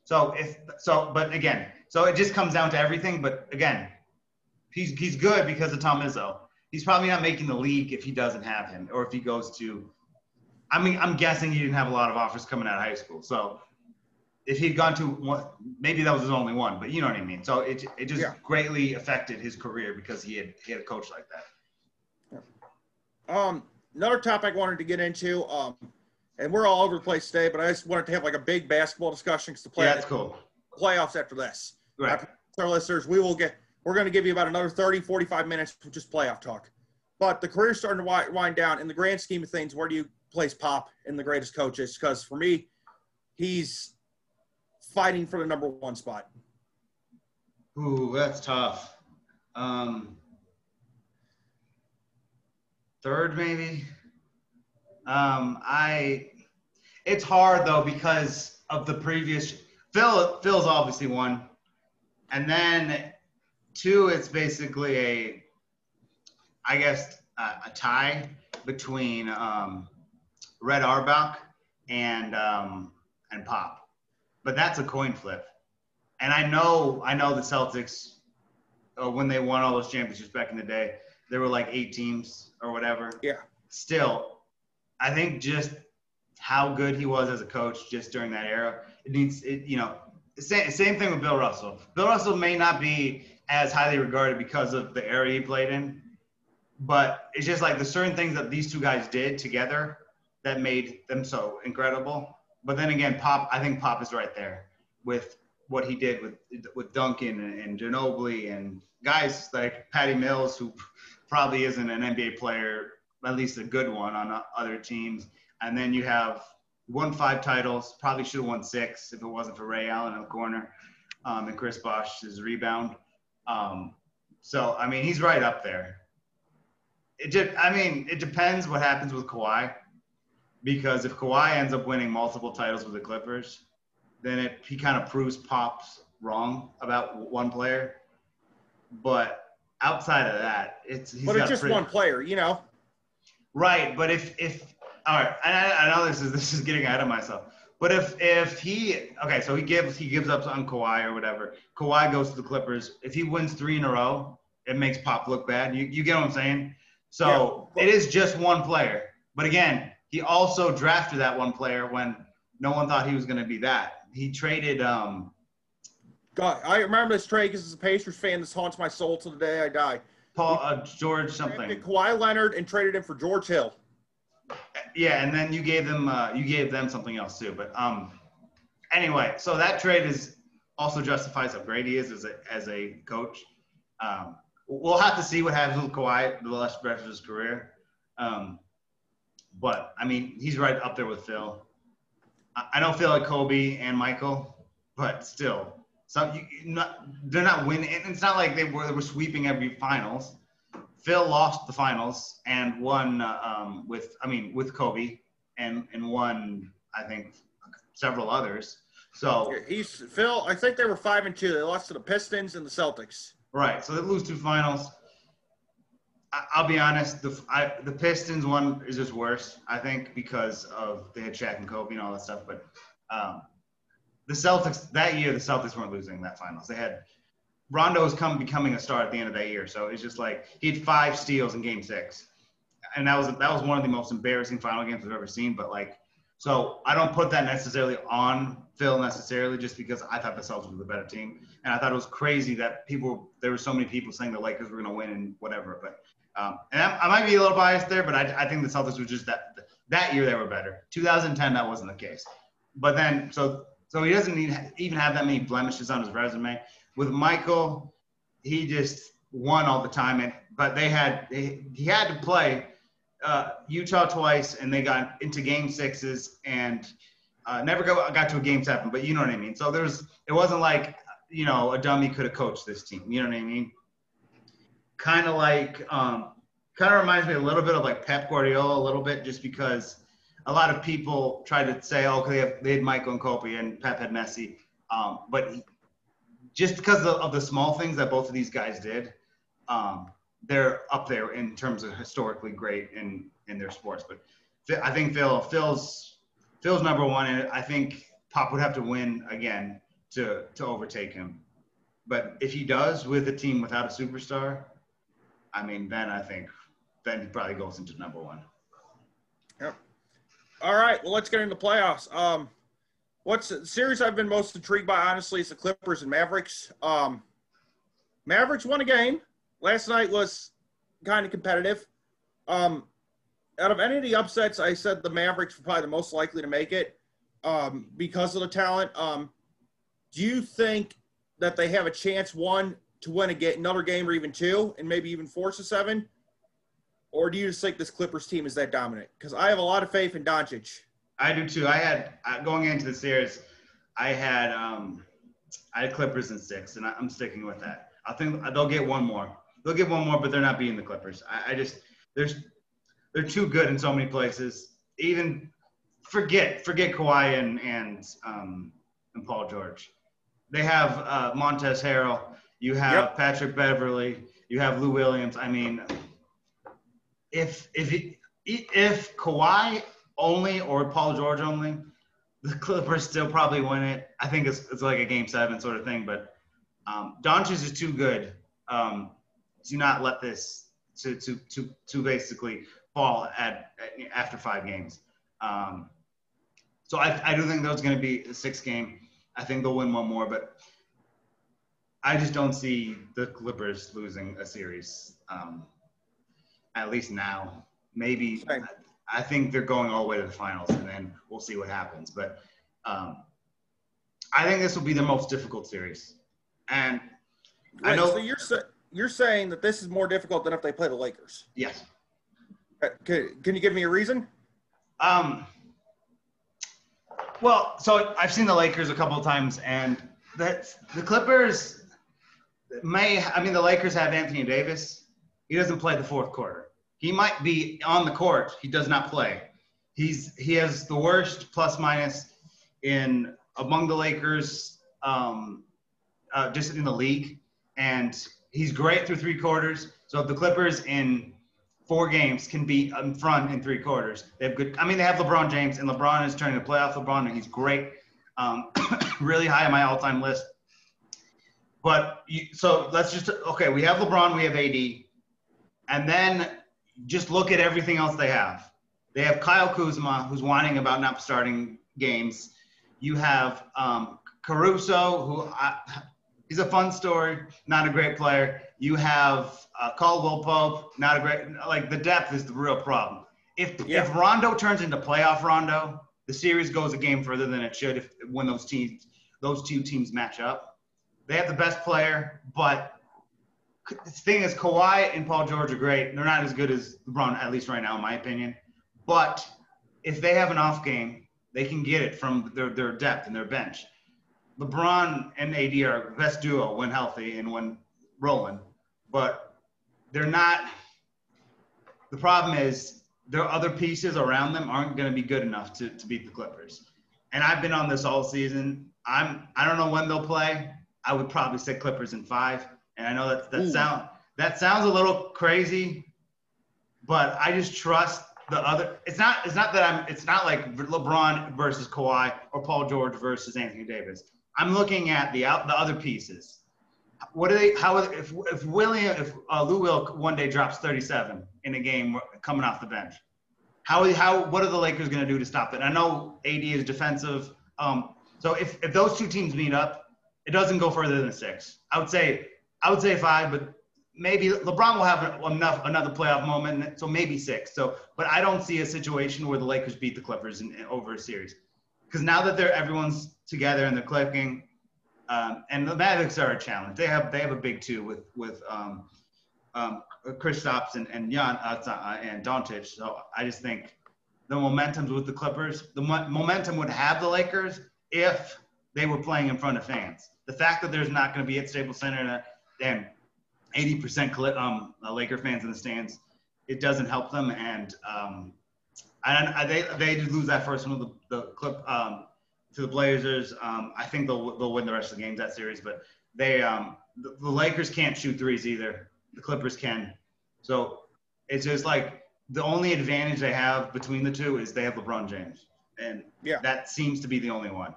So if so, but again, so it just comes down to everything. But again, he's he's good because of Tom Izzo. He's probably not making the league if he doesn't have him, or if he goes to. I mean, I'm guessing he didn't have a lot of offers coming out of high school. So if he'd gone to one, maybe that was his only one, but you know what I mean. So it it just Yeah. greatly affected his career because he had he had a coach like that. Um, another topic I wanted to get into, um, and we're all over the place today, but I just wanted to have like a big basketball discussion because the play Yeah, that's cool. playoffs after this. Right. After our listeners, we will get, we're going to give you about another 30, 45 minutes of just playoff talk. But the career's starting to wind down. In the grand scheme of things, where do you place Pop in the greatest coaches? Because for me, he's fighting for the number one spot. Ooh, that's tough. Um, third, maybe. Um, I. It's hard though because of the previous. Phil, Phil's obviously one, and then two. It's basically a. I guess a, a tie between um, Red Auerbach and um, and Pop, but that's a coin flip. And I know, I know the Celtics, uh, when they won all those championships back in the day, there were like eight teams or whatever. Yeah. Still, I think just how good he was as a coach just during that era. It needs, it, you know, same, same thing with Bill Russell. Bill Russell may not be as highly regarded because of the area he played in, but it's just like the certain things that these two guys did together that made them so incredible. But then again, Pop, I think Pop is right there with what he did with with Duncan and, Ginobili and guys like Patty Mills, who probably isn't an NBA player, at least a good one on other teams. And then you have won five titles, probably should have won six if it wasn't for Ray Allen in the corner um, and Chris Bosh's rebound. Um, so I mean, he's right up there. It just, I mean, it depends what happens with Kawhi, because if Kawhi ends up winning multiple titles with the Clippers, then it he kind of proves Pop's wrong about one player. But outside of that, it's he's but it's just pretty- one player, you know? Right, but if if all right, I, I know this is this is getting ahead of myself. But if if he okay, so he gives he gives up on Kawhi or whatever. Kawhi goes to the Clippers. If he wins three in a row, it makes Pop look bad. You you get what I'm saying? So yeah. it is just one player. But again, he also drafted that one player when no one thought he was going to be that. He traded. um God, I remember this trade because as a Pacers fan, this haunts my soul to the day I die. Paul uh, George something. Kawhi Leonard and traded him for George Hill. Yeah, and then you gave them uh, you gave them something else too. But um, anyway, so that trade is also justifies how great he is as a as a coach. Um, we'll have to see what happens with Kawhi the last rest of his career. Um, but I mean, he's right up there with Phil. I, I don't feel like Kobe and Michael, but still, so you, not, they're not winning. It's not like they were they were sweeping every finals. Phil lost the finals and won uh, um, with, I mean, with Kobe and and won, I think, several others. So he's Phil. I think they were five and two. They lost to the Pistons and the Celtics. Right. So they lose two finals. I, will be honest. The I, the Pistons one is just worse. I think because of they had Shaq and Kobe and all that stuff. But um, the Celtics that year, the Celtics weren't losing that finals. They had Rondo was come becoming a star at the end of that year. So it's just like he had five steals in Game Six, and that was that was one of the most embarrassing final games I've ever seen. But like, so I don't put that necessarily on Phil necessarily, just because I thought the Celtics were the better team, and I thought it was crazy that people there were so many people saying the Lakers were going to win and whatever. But um, and I, I, might be a little biased there, but I, I think the Celtics were just that that year they were better. 2010 that wasn't the case, but then so so he doesn't even have that many blemishes on his resume with Michael, he just won all the time. And but they had they, he had to play uh, Utah twice, and they got into game sixes and uh, never got, got to a game seven. But you know what I mean. So there's it wasn't like you know a dummy could have coached this team. You know what I mean? Kind of like um, kind of reminds me a little bit of like Pep Guardiola a little bit, just because a lot of people try to say, oh, they, have, they had Michael and Kobe and Pep had Messi. Um, but just because of, of, the small things that both of these guys did, um, they're up there in terms of historically great in in their sports. But I think Phil Phil's Phil's number one, and I think Pop would have to win again to to overtake him. But if he does with a team without a superstar, I mean, then I think then he probably goes into number one. Yep. All right. Well, let's get into playoffs. Um, what's the series I've been most intrigued by, honestly, is the Clippers and Mavericks. Um, Mavericks won a game. Last night was kind of competitive. Um, out of any of the upsets, I said the Mavericks were probably the most likely to make it um, because of the talent. Um, do you think that they have a chance, one, to win a get another game or even two, and maybe even force a seven? Or do you just think this Clippers team is that dominant? Because I have a lot of faith in Doncic. I do too. I had uh, going into the series, I had um, I had Clippers in six, and I, am sticking with that. I think they'll get one more. They'll get one more, but they're not beating the Clippers. I, I just there's they're too good in so many places. Even forget forget Kawhi and and um, and Paul George. They have uh, Montrezl Harrell. You have yep. Patrick Beverley. You have Lou Williams. I mean, if if if Kawhi only or Paul George only, the Clippers still probably win it. I think it's, it's like a game seven sort of thing, but um, Doncic is too good um, to not let this to, to, to, to basically fall at, at after five games. Um, so I, I do think there's going to be a six game. I think they'll win one more, but I just don't see the Clippers losing a series. Um, at least now, maybe I think they're going all the way to the finals, and then we'll see what happens. But um, I think this will be the most difficult series, and Wait, I know. So you're you're saying that this is more difficult than if they play the Lakers? Yes. Uh, can, can you give me a reason? Um. Well, so I've seen the Lakers a couple of times, and that the Clippers may. I mean, the Lakers have Anthony Davis. He doesn't play the fourth quarter. He might be on the court. He does not play. He's he has the worst plus minus in among the Lakers, um, uh, just in the league, and he's great through three quarters. So if the Clippers in four games can be in front in three quarters. They have good. I mean, they have LeBron James, and LeBron is turning to playoff LeBron, and he's great. Um, *coughs* really high on my all-time list. But you, so let's just okay. We have LeBron, we have AD, and then just look at everything else they have. They have Kyle Kuzma, who's whining about not starting games. You have um, Caruso, who I, he's a fun story, not a great player. You have uh, Caldwell Pope, not a great. Like the depth is the real problem. If yeah. if Rondo turns into playoff Rondo, the series goes a game further than it should if when those teams those two teams match up. They have the best player, but the thing is, Kawhi and Paul George are great. They're not as good as LeBron, at least right now, in my opinion. But if they have an off game, they can get it from their, their depth and their bench. LeBron and AD are best duo when healthy and when rolling, but they're not. The problem is their other pieces around them aren't going to be good enough to, to beat the Clippers. And I've been on this all season. I'm I don't know when they'll play. I would probably say Clippers in five. And I know that that Ooh. sound that sounds a little crazy, but I just trust the other. It's not. It's not that I'm. It's not like LeBron versus Kawhi or Paul George versus Anthony Davis. I'm looking at the out the other pieces. What are they? How if if William if uh, Lou Will one day drops 37 in a game coming off the bench? How how what are the Lakers going to do to stop it? I know AD is defensive. Um, so if if those two teams meet up, it doesn't go further than six. I would say I would say five, but maybe LeBron will have enough another playoff moment, so maybe six. So, but I don't see a situation where the Lakers beat the Clippers in, in over a series, because now that they're everyone's together and they're clicking, um, and the Mavericks are a challenge. They have they have a big two with with um, um, Kristaps and and Jan uh, uh, and Doncic. So I just think the momentum's with the Clippers. The mo- momentum would have the Lakers if they were playing in front of fans. The fact that there's not going to be at Staples Center and 80% um, uh, Laker fans in the stands, it doesn't help them. And um, I, I, they they did lose that first one, of the, the clip um, to the Blazers. Um, I think they'll they'll win the rest of the games that series, but they um, the, the Lakers can't shoot threes either. The Clippers can. So it's just like the only advantage they have between the two is they have LeBron James, and yeah. that seems to be the only one.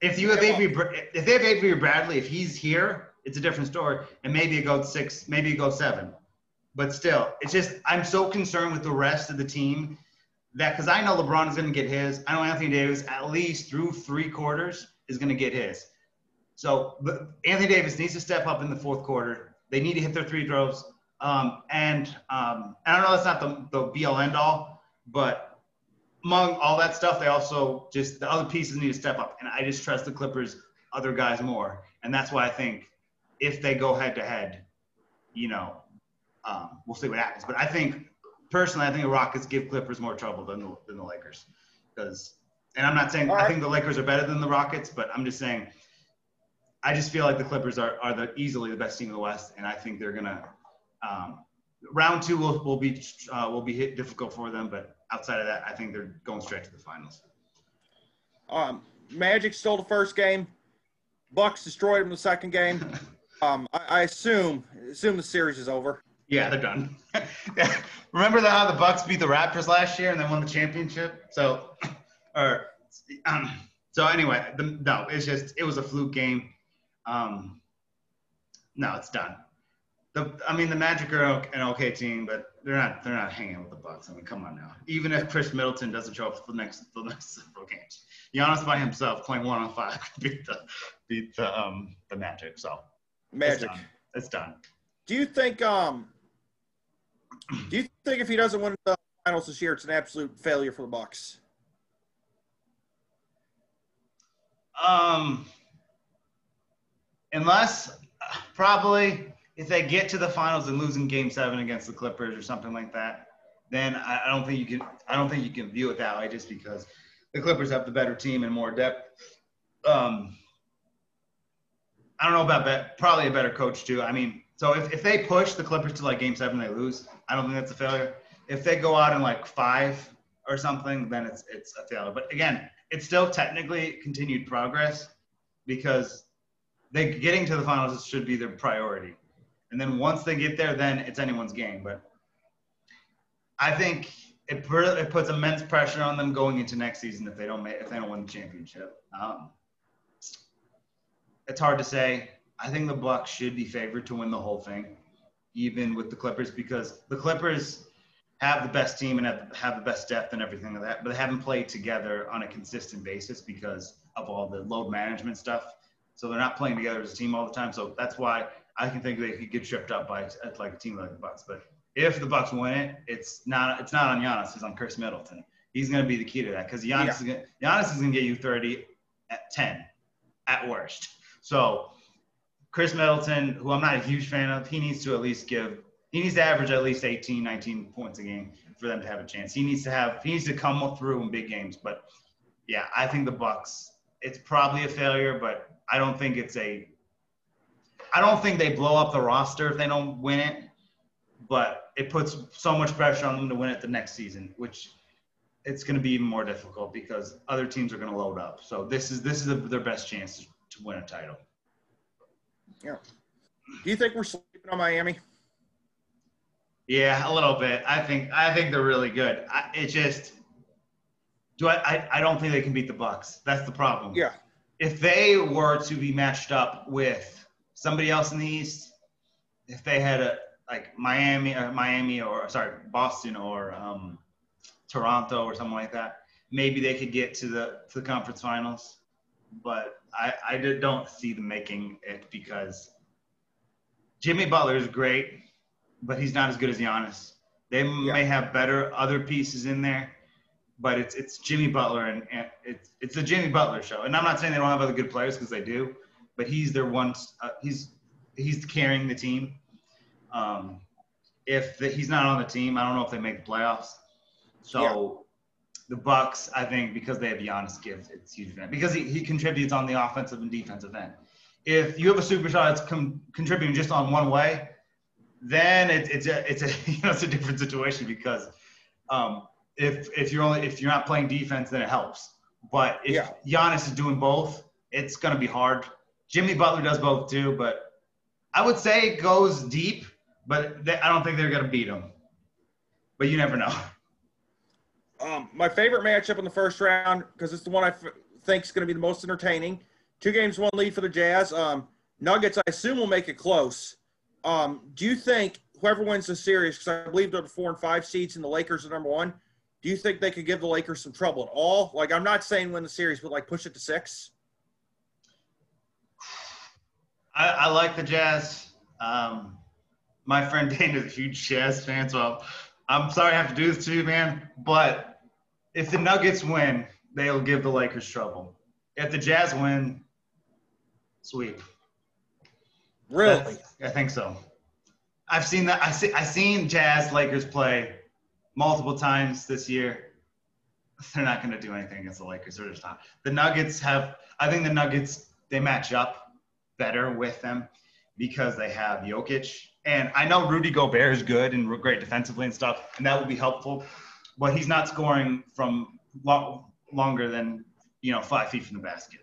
If you have Avery, if they have Avery Bradley, if he's here, it's a different story. And maybe it goes six, maybe it goes seven. But still, it's just I'm so concerned with the rest of the team that because I know LeBron is going to get his. I know Anthony Davis at least through three quarters is going to get his. So Anthony Davis needs to step up in the fourth quarter. They need to hit their three throws. Um, and um, I don't know that's not the, the be all end all, but among all that stuff, they also just the other pieces need to step up. And I just trust the Clippers other guys more. And that's why I think if they go head to head, you know, um, we'll see what happens. But I think personally, I think the Rockets give Clippers more trouble than the, than the Lakers because, and I'm not saying right. I think the Lakers are better than the Rockets, but I'm just saying I just feel like the Clippers are, are the easily the best team in the West, and I think they're gonna um, round two will, will be uh, will be hit difficult for them, but outside of that, I think they're going straight to the finals. Um, Magic stole the first game. Bucks destroyed them the second game. *laughs* Um, I, I, assume assume the series is over. Yeah, they're done. *laughs* Remember the, how the Bucks beat the Raptors last year and they won the championship? So, *clears throat* or um, so anyway, the, no, it's just it was a fluke game. Um, no, it's done. The, I mean, the Magic are an okay team, but they're not they're not hanging with the Bucks. I mean, come on now. Even if Khris Middleton doesn't show up for the next the next several games, Giannis by himself playing one on five *laughs* beat the beat the um the Magic. So Magic. It's done. It's done. Do you think um do you think if he doesn't win the finals this year, it's an absolute failure for the Bucks? Um, unless probably if they get to the finals and lose in Game Seven against the Clippers or something like that, then I, I don't think you can. I don't think you can view it that way just because the Clippers have the better team and more depth. Um, I don't know about probably a better coach too. I mean, so if, if they push the Clippers to like game seven, they lose. I don't think that's a failure. If they go out in like five or something, then it's it's a failure. But again, it's still technically continued progress because they getting to the finals should be their priority. And then once they get there, then it's anyone's game. But I think it, it puts immense pressure on them going into next season if they don't make, if they don't win the championship. Um, it's hard to say. I think the Bucks should be favored to win the whole thing, even with the Clippers, because the Clippers have the best team and have, have the best depth and everything like that, but they haven't played together on a consistent basis because of all the load management stuff. So they're not playing together as a team all the time. So that's why I can think they could get tripped up by like a team like the Bucks. But if the Bucks win it, it's not it's not on Giannis. It's on Khris Middleton. He's going to be the key to that because Giannis, yeah. is gonna, Giannis is going to get you 30 at 10 at worst. So Khris Middleton, who I'm not a huge fan of, he needs to at least give he needs to average at least 18, 19 points a game for them to have a chance. He needs to have he needs to come through in big games. But yeah, I think the Bucks. It's probably a failure, but I don't think it's a. I don't think they blow up the roster if they don't win it, but it puts so much pressure on them to win it the next season, which it's going to be even more difficult because other teams are going to load up. So this is this is their best chance to win a title. Yeah. Do you think we're sleeping on Miami? Yeah, a little bit. I think I think they're really good. I, it just do I, I I don't think they can beat the Bucks. That's the problem. Yeah. If they were to be matched up with somebody else in the East, if they had a like Miami or Miami or sorry Boston or um, Toronto or something like that, maybe they could get to the to the conference finals. But I I don't see them making it because Jimmy Butler is great but he's not as good as Giannis. They yeah. may have better other pieces in there, but it's it's Jimmy Butler and, and it's it's the Jimmy Butler show. And I'm not saying they don't have other good players because they do, but he's their one. Uh, he's he's carrying the team. Um, if the, he's not on the team, I don't know if they make the playoffs. So. The Bucks, I think, because they have Giannis, gives it's huge event because he, he contributes on the offensive and defensive end. If you have a superstar that's com- contributing just on one way, then it, it's a it's a *laughs* you know it's a different situation because um, if if you're only if you're not playing defense, then it helps. But if yeah. Giannis is doing both, it's gonna be hard. Jimmy Butler does both too, but I would say it goes deep, but they, I don't think they're gonna beat him. But you never know. *laughs* Um, my favorite matchup in the first round because it's the one I f- think is going to be the most entertaining. Two games, one lead for the Jazz. Um, Nuggets, I assume, will make it close. Um, do you think whoever wins the series, because I believe they're the four and five seeds and the Lakers are number one, do you think they could give the Lakers some trouble at all? Like, I'm not saying win the series, but like push it to six. I, I like the Jazz. Um, my friend Dane is a huge Jazz fan, so I'm sorry I have to do this to you, man. But if the Nuggets win, they'll give the Lakers trouble. If the Jazz win, sweep. Really? I think so. I've seen that. I see. I've seen Jazz Lakers play multiple times this year. They're not going to do anything against the Lakers. They're just not. The Nuggets have. I think the Nuggets they match up better with them because they have Jokic, and I know Rudy Gobert is good and great defensively and stuff, and that will be helpful. But he's not scoring from lo- longer than you know five feet from the basket.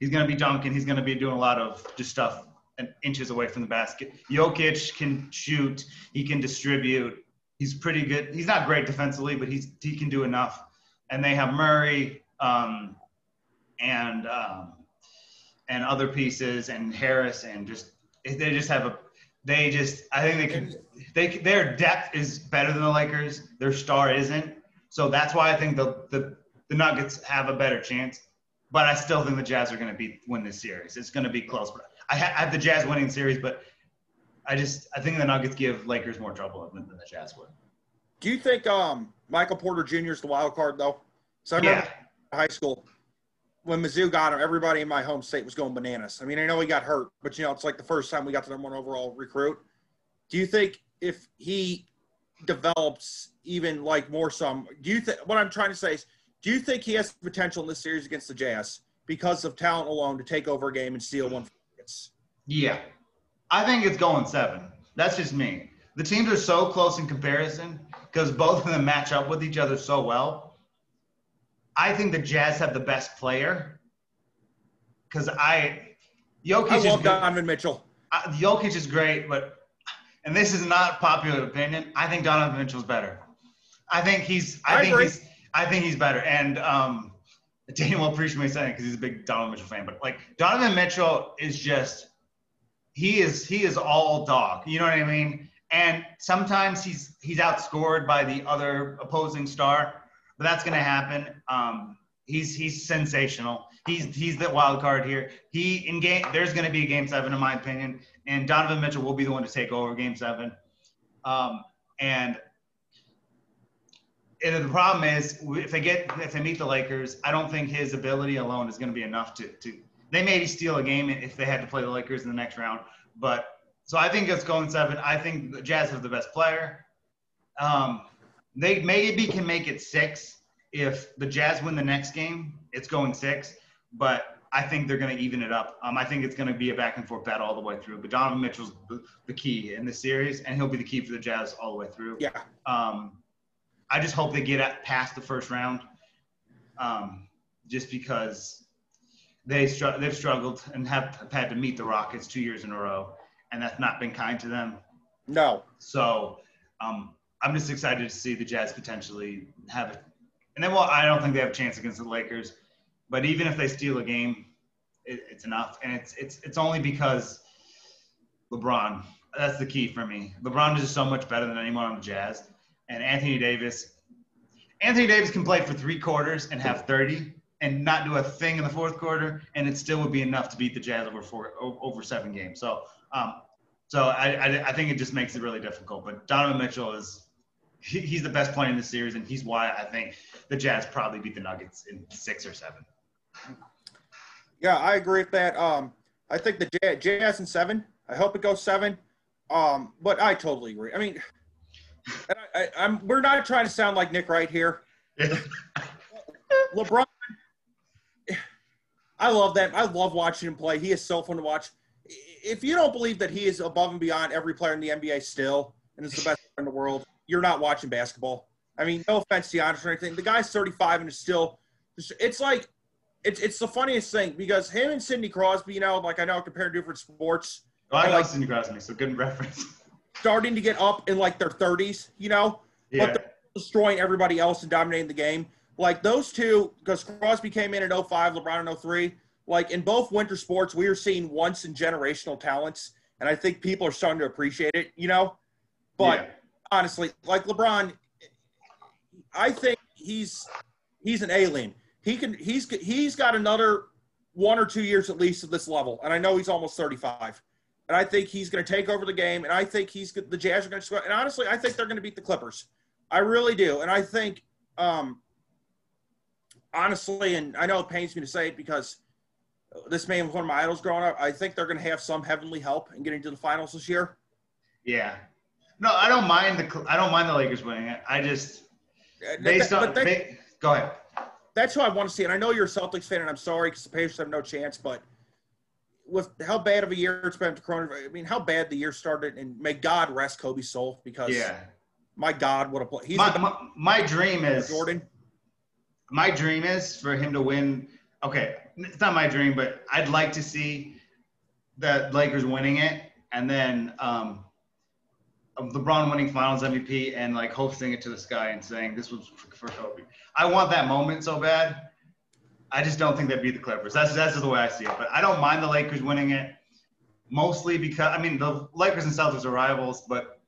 He's going to be dunking. He's going to be doing a lot of just stuff inches away from the basket. Jokic can shoot. He can distribute. He's pretty good. He's not great defensively, but he's he can do enough. And they have Murray um, and um, and other pieces and Harris and just they just have a they just I think they can they their depth is better than the Lakers. Their star isn't. So that's why I think the the, the Nuggets have a better chance. But I still think the Jazz are going to be win this series. It's going to be close. But I, ha- I have the Jazz winning series, but I just I think the Nuggets give Lakers more trouble than, than the Jazz would. Do you think um, Michael Porter Jr. is the wild card though? So I remember yeah. high school when Mizzou got him, everybody in my home state was going bananas. I mean, I know he got hurt, but you know, it's like the first time we got the number one overall recruit. Do you think if he develops even like more some, do you think what I'm trying to say is, do you think he has potential in this series against the Jazz because of talent alone to take over a game and steal one yeah. I think it's going seven. That's just me. The teams are so close in comparison because both of them match up with each other so well. I think the Jazz have the best player because I Jokic I love is Donovan Mitchell. I, Jokic is great, but and this is not popular opinion. I think Donovan Mitchell's better. I think he's. I, I think agree. he's. I think he's better. And um, Daniel will appreciate me saying because he's a big Donovan Mitchell fan. But like Donovan Mitchell is just. He is. He is all dog. You know what I mean? And sometimes he's he's outscored by the other opposing star, but that's going to happen. Um, he's he's sensational. He's he's the wild card here. He in game. There's going to be a game seven, in my opinion, and Donovan Mitchell will be the one to take over game seven. Um, and and the problem is if they get if they meet the Lakers, I don't think his ability alone is going to be enough to to. They maybe steal a game if they had to play the Lakers in the next round, but so I think it's going seven. I think the Jazz have the best player. Um, they maybe can make it six if the Jazz win the next game. It's going six, but I think they're going to even it up. Um, I think it's going to be a back and forth battle all the way through. But Donovan Mitchell's the, the key in this series, and he'll be the key for the Jazz all the way through. Yeah. Um, I just hope they get at, past the first round, um, just because they str- they've struggled and have, have had to meet the Rockets two years in a row, and that's not been kind to them. No. So um, I'm just excited to see the Jazz potentially have it. And then, well, I don't think they have a chance against the Lakers, but even if they steal a game, it, it's enough, and it's it's it's only because LeBron. That's the key for me. LeBron is just so much better than anyone on the Jazz, and Anthony Davis. Anthony Davis can play for three quarters and have 30 and not do a thing in the fourth quarter, and it still would be enough to beat the Jazz over four over seven games. So, um, so I, I I think it just makes it really difficult. But Donovan Mitchell is he, he's the best player in this series, and he's why I think the Jazz probably beat the Nuggets in six or seven. Yeah, I agree with that. Um, I think the Jazz, Jazz in seven. I hope it goes seven. Um, but I totally agree. I mean, and I, I, I'm we're not trying to sound like Nick right here. *laughs* LeBron, I love that. I love watching him play. He is so fun to watch. If you don't believe that he is above and beyond every player in the NBA still, and is the best player in the world, you're not watching basketball. I mean, no offense to Giannis or anything. The guy's 35 and is still. It's like, it's it's the funniest thing because him and Sidney Crosby, you know, like I know comparing different sports, Oh, I like Sidney Crosby, so good reference. *laughs* starting to get up in like their 30s, you know, Yeah, but they're destroying everybody else and dominating the game. Like those two, because Crosby came in at 05, LeBron in 03. Like in both winter sports, we are seeing once in generational talents, and I think people are starting to appreciate it, you know. But Yeah. Honestly, like LeBron, I think he's he's an alien. He can he's he's got another one or two years at least at this level, and I know he's almost 35. And I think he's going to take over the game, and I think he's the Jazz are going to. And honestly, I think they're going to beat the Clippers. I really do, and I think um, honestly, and I know it pains me to say it because this man was one of my idols growing up. I think they're going to have some heavenly help in getting to the finals this year. yeah. No, I don't mind the I don't mind the Lakers winning it. I just based But on that- ba- go ahead. that's who I want to see. And I know you're a Celtics fan, and I'm sorry because the Pacers have no chance. But with how bad of a year it's been to coronavirus, I mean, how bad the year started, and may God rest Kobe's soul because Yeah. my God, what a play! He's My, my, my dream is Jordan. my dream is for him to win. Okay, it's not my dream, but I'd like to see the Lakers winning it, and then um, LeBron winning Finals MVP and like hosting it to the sky and saying this was for Kobe. I want that moment so bad. I just don't think they'd beat the Clippers. That's that's the way I see it. But I don't mind the Lakers winning it, mostly because I mean the Lakers and Celtics are rivals, but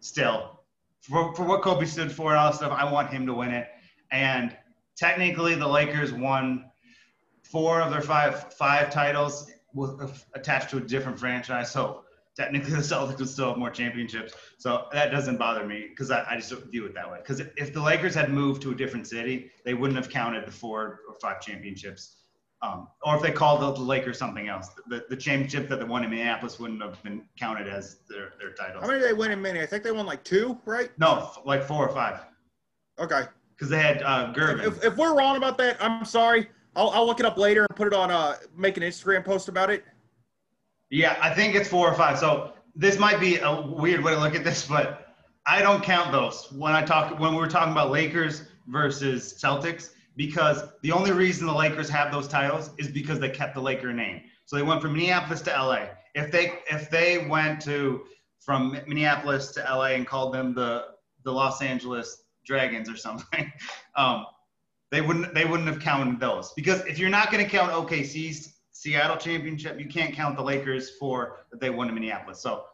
still, for, for what Kobe stood for and all that stuff, I want him to win it. And technically, the Lakers won four of their five five titles with attached to a different franchise. So technically, *laughs* the Celtics would still have more championships. So that doesn't bother me because I, I just don't view it that way. Because if the Lakers had moved to a different city, they wouldn't have counted the four or five championships. Um, or if they called the, the Lakers something else, the, the championship that they won in Minneapolis wouldn't have been counted as their, their titles. How many did they win in mini? I think they won like two, right? No, like four or five. Okay. Because they had uh, Gervin. If, if we're wrong about that, I'm sorry. I'll, I'll look it up later and put it on. Uh, make an Instagram post about it. Yeah, I think it's four or five. So this might be a weird way to look at this, but I don't count those when I talk when we were talking about Lakers versus Celtics because the only reason the Lakers have those titles is because they kept the Laker name. So they went from Minneapolis to LA. If they if they went to from Minneapolis to LA and called them the the Los Angeles Dragons or something, *laughs* um, they wouldn't they wouldn't have counted those because if you're not going to count OKC's Seattle championship, you can't count the Lakers for that they won in Minneapolis. So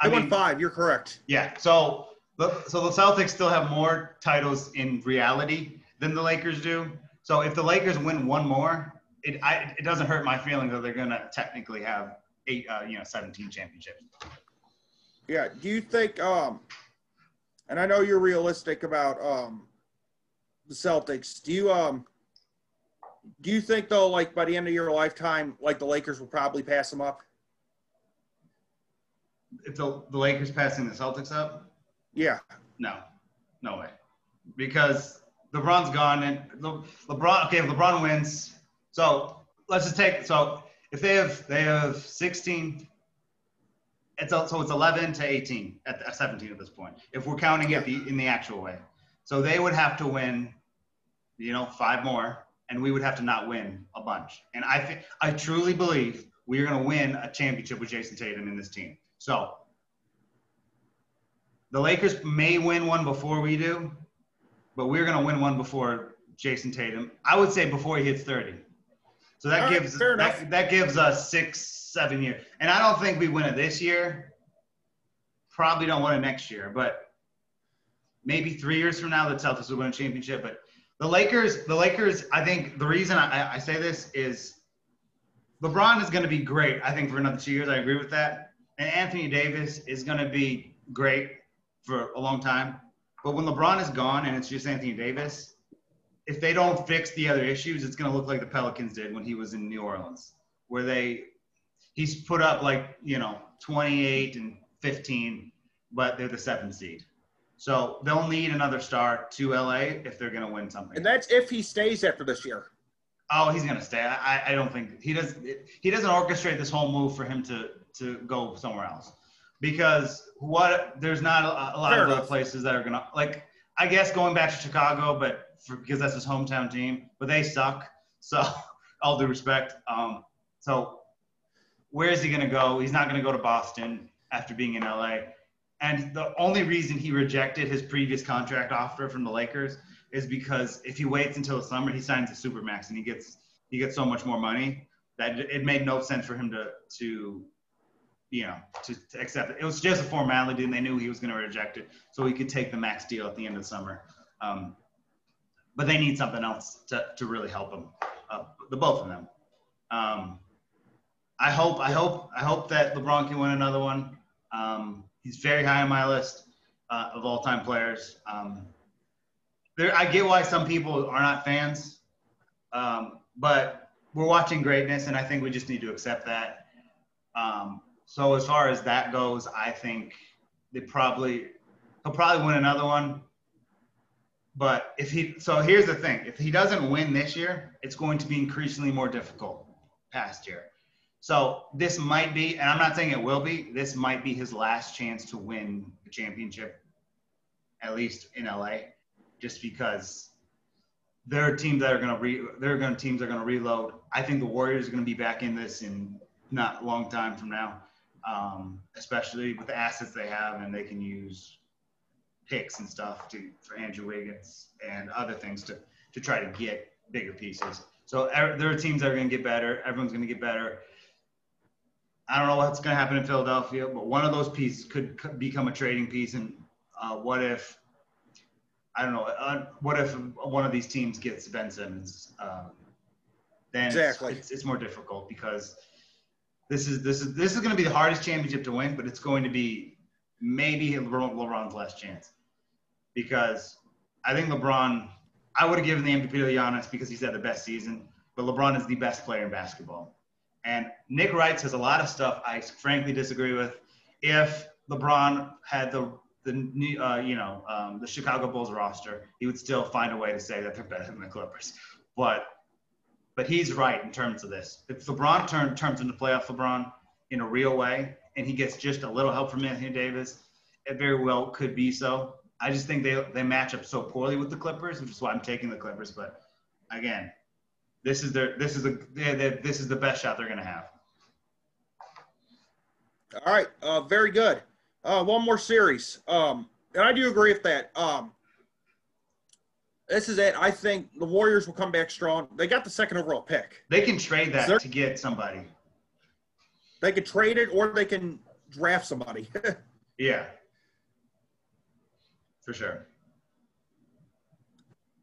I won five. You're correct. Yeah. So the so the Celtics still have more titles in reality than the Lakers do. So if the Lakers win one more, it I, it doesn't hurt my feelings that they're gonna technically have eight uh, you know 17 championships. Yeah. Do you think um and I know you're realistic about um the Celtics. Do you um do you think though like by the end of your lifetime like the Lakers will probably pass them up? If the, the Lakers passing the Celtics up? Yeah. No. No way. Because LeBron's gone and Le, LeBron okay, if LeBron wins. So let's just take so if they have they have 16 it's so it's 11 to 18 at, at 17 at this point if we're counting it the, in the actual way so they would have to win you know five more and we would have to not win a bunch and i think i truly believe we're going to win a championship with Jayson tatum in this team so the lakers may win one before we do but we're going to win one before Jayson tatum i would say before he hits 30 so that All right, gives enough. that, that gives us six, seven years. And I don't think we win it this year. Probably don't win it next year, but maybe three years from now, the Celtics will win a championship. But the Lakers, the Lakers, I think the reason I, I say this is LeBron is going to be great. I think for another two years, I agree with that. And Anthony Davis is going to be great for a long time. But when LeBron is gone and it's just Anthony Davis, if they don't fix the other issues, it's going to look like the Pelicans did when he was in New Orleans, where they he's put up like you know 28 and 15, but they're the seventh seed. So they'll need another star to LA if they're going to win something. And that's if he stays after this year. Oh, he's going to stay. I, I don't think he does. He doesn't orchestrate this whole move for him to to go somewhere else because what there's not a, a lot Fair of other places that are going to like. I guess going back to Chicago, but for, because that's his hometown team, but they suck. So *laughs* all due respect. Um, so where is he going to go? He's not going to go to Boston after being in LA. And the only reason he rejected his previous contract offer from the Lakers is because if he waits until the summer, he signs a supermax and he gets he gets so much more money that it made no sense for him to to you know to, to accept it. It was just a formality, and they knew he was going to reject it, so he could take the max deal at the end of the summer. Um, but they need something else to, to really help him, uh, the both of them. Um, I hope I hope I hope that LeBron can win another one. Um, he's very high on my list uh, of all-time players. Um, there, I get why some people are not fans, um, but we're watching greatness, and I think we just need to accept that. Um, so as far as that goes, I think they probably he'll probably win another one. But if he so here's the thing: if he doesn't win this year, it's going to be increasingly more difficult past year. So this might be, and I'm not saying it will be, this might be his last chance to win the championship, at least in LA, just because there are teams that are going to re, there are going to teams are going to reload. I think the Warriors are going to be back in this in not a long time from now, um, especially with the assets they have, and they can use picks and stuff to for Andrew Wiggins and other things to to try to get bigger pieces. So er, there are teams that are going to get better. Everyone's going to get better. I don't know what's going to happen in Philadelphia, but one of those pieces could, could become a trading piece. And uh, what if, I don't know, uh, what if one of these teams gets Ben Simmons? Um, then Exactly. it's, it's, it's more difficult because this is this is this is going to be the hardest championship to win, but it's going to be maybe LeBron, LeBron's last chance because I think LeBron. I would have given the MVP to Giannis because he's had the best season, but LeBron is the best player in basketball. And Nick Wright says a lot of stuff I frankly disagree with. If LeBron had the the uh, you know um, the Chicago Bulls roster, he would still find a way to say that they're better than the Clippers. But but he's right in terms of this. If LeBron turn, turns into playoff LeBron in a real way, and he gets just a little help from Anthony Davis, it very well could be so. I just think they they match up so poorly with the Clippers, which is why I'm taking the Clippers. But again, this is their this is the they they this is the best shot they're going to have. All right, uh, very good. Uh, one more series, um, and I do agree with that. Um, this is it. I think the Warriors will come back strong. They got the second overall pick. They can trade that Sir? to get somebody. They could trade it or they can draft somebody. *laughs* Yeah. For sure.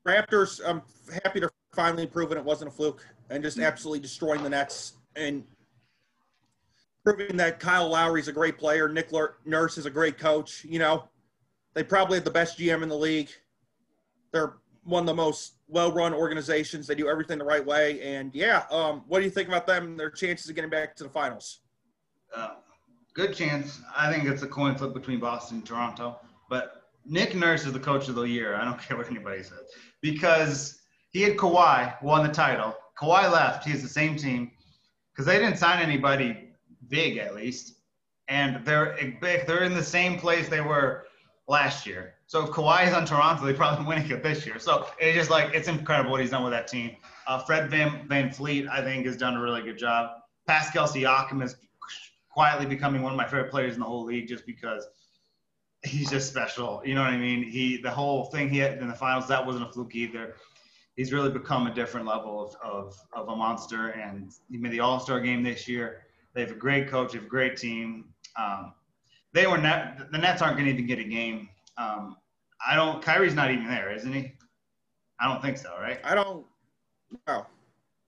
Raptors, I'm happy to finally proving it wasn't a fluke and just absolutely destroying the Nets and proving that Kyle Lowry's a great player. Nick Nurse is a great coach. You know, they probably have the best GM in the league. They're one of the most well-run organizations. They do everything the right way. And yeah, um, what do you think about them? And their chances of getting back to the finals? Uh, good chance. I think it's a coin flip between Boston and Toronto. But Nick Nurse is the coach of the year. I don't *laughs* care what anybody says. Because he had Kawhi won the title. Kawhi left. He's the same team. Because they didn't sign anybody big, at least. And they're. They're in the same place they were last year. So if Kawhi is on Toronto, they probably winning it this year. So it's just like it's incredible what he's done with that team. Uh, Fred Van VanVleet, I think, has done a really good job. Pascal Siakam is quietly becoming one of my favorite players in the whole league just because he's just special. You know what I mean? He the whole thing he had in the finals that wasn't a fluke either. He's really become a different level of of, of a monster, and he made the All Star game this year. They have a great coach, they have a great team. Um, they were net, the Nets aren't going to even get a game. Um, I don't. Kyrie's not even there, isn't he? I don't think so, right? I don't know.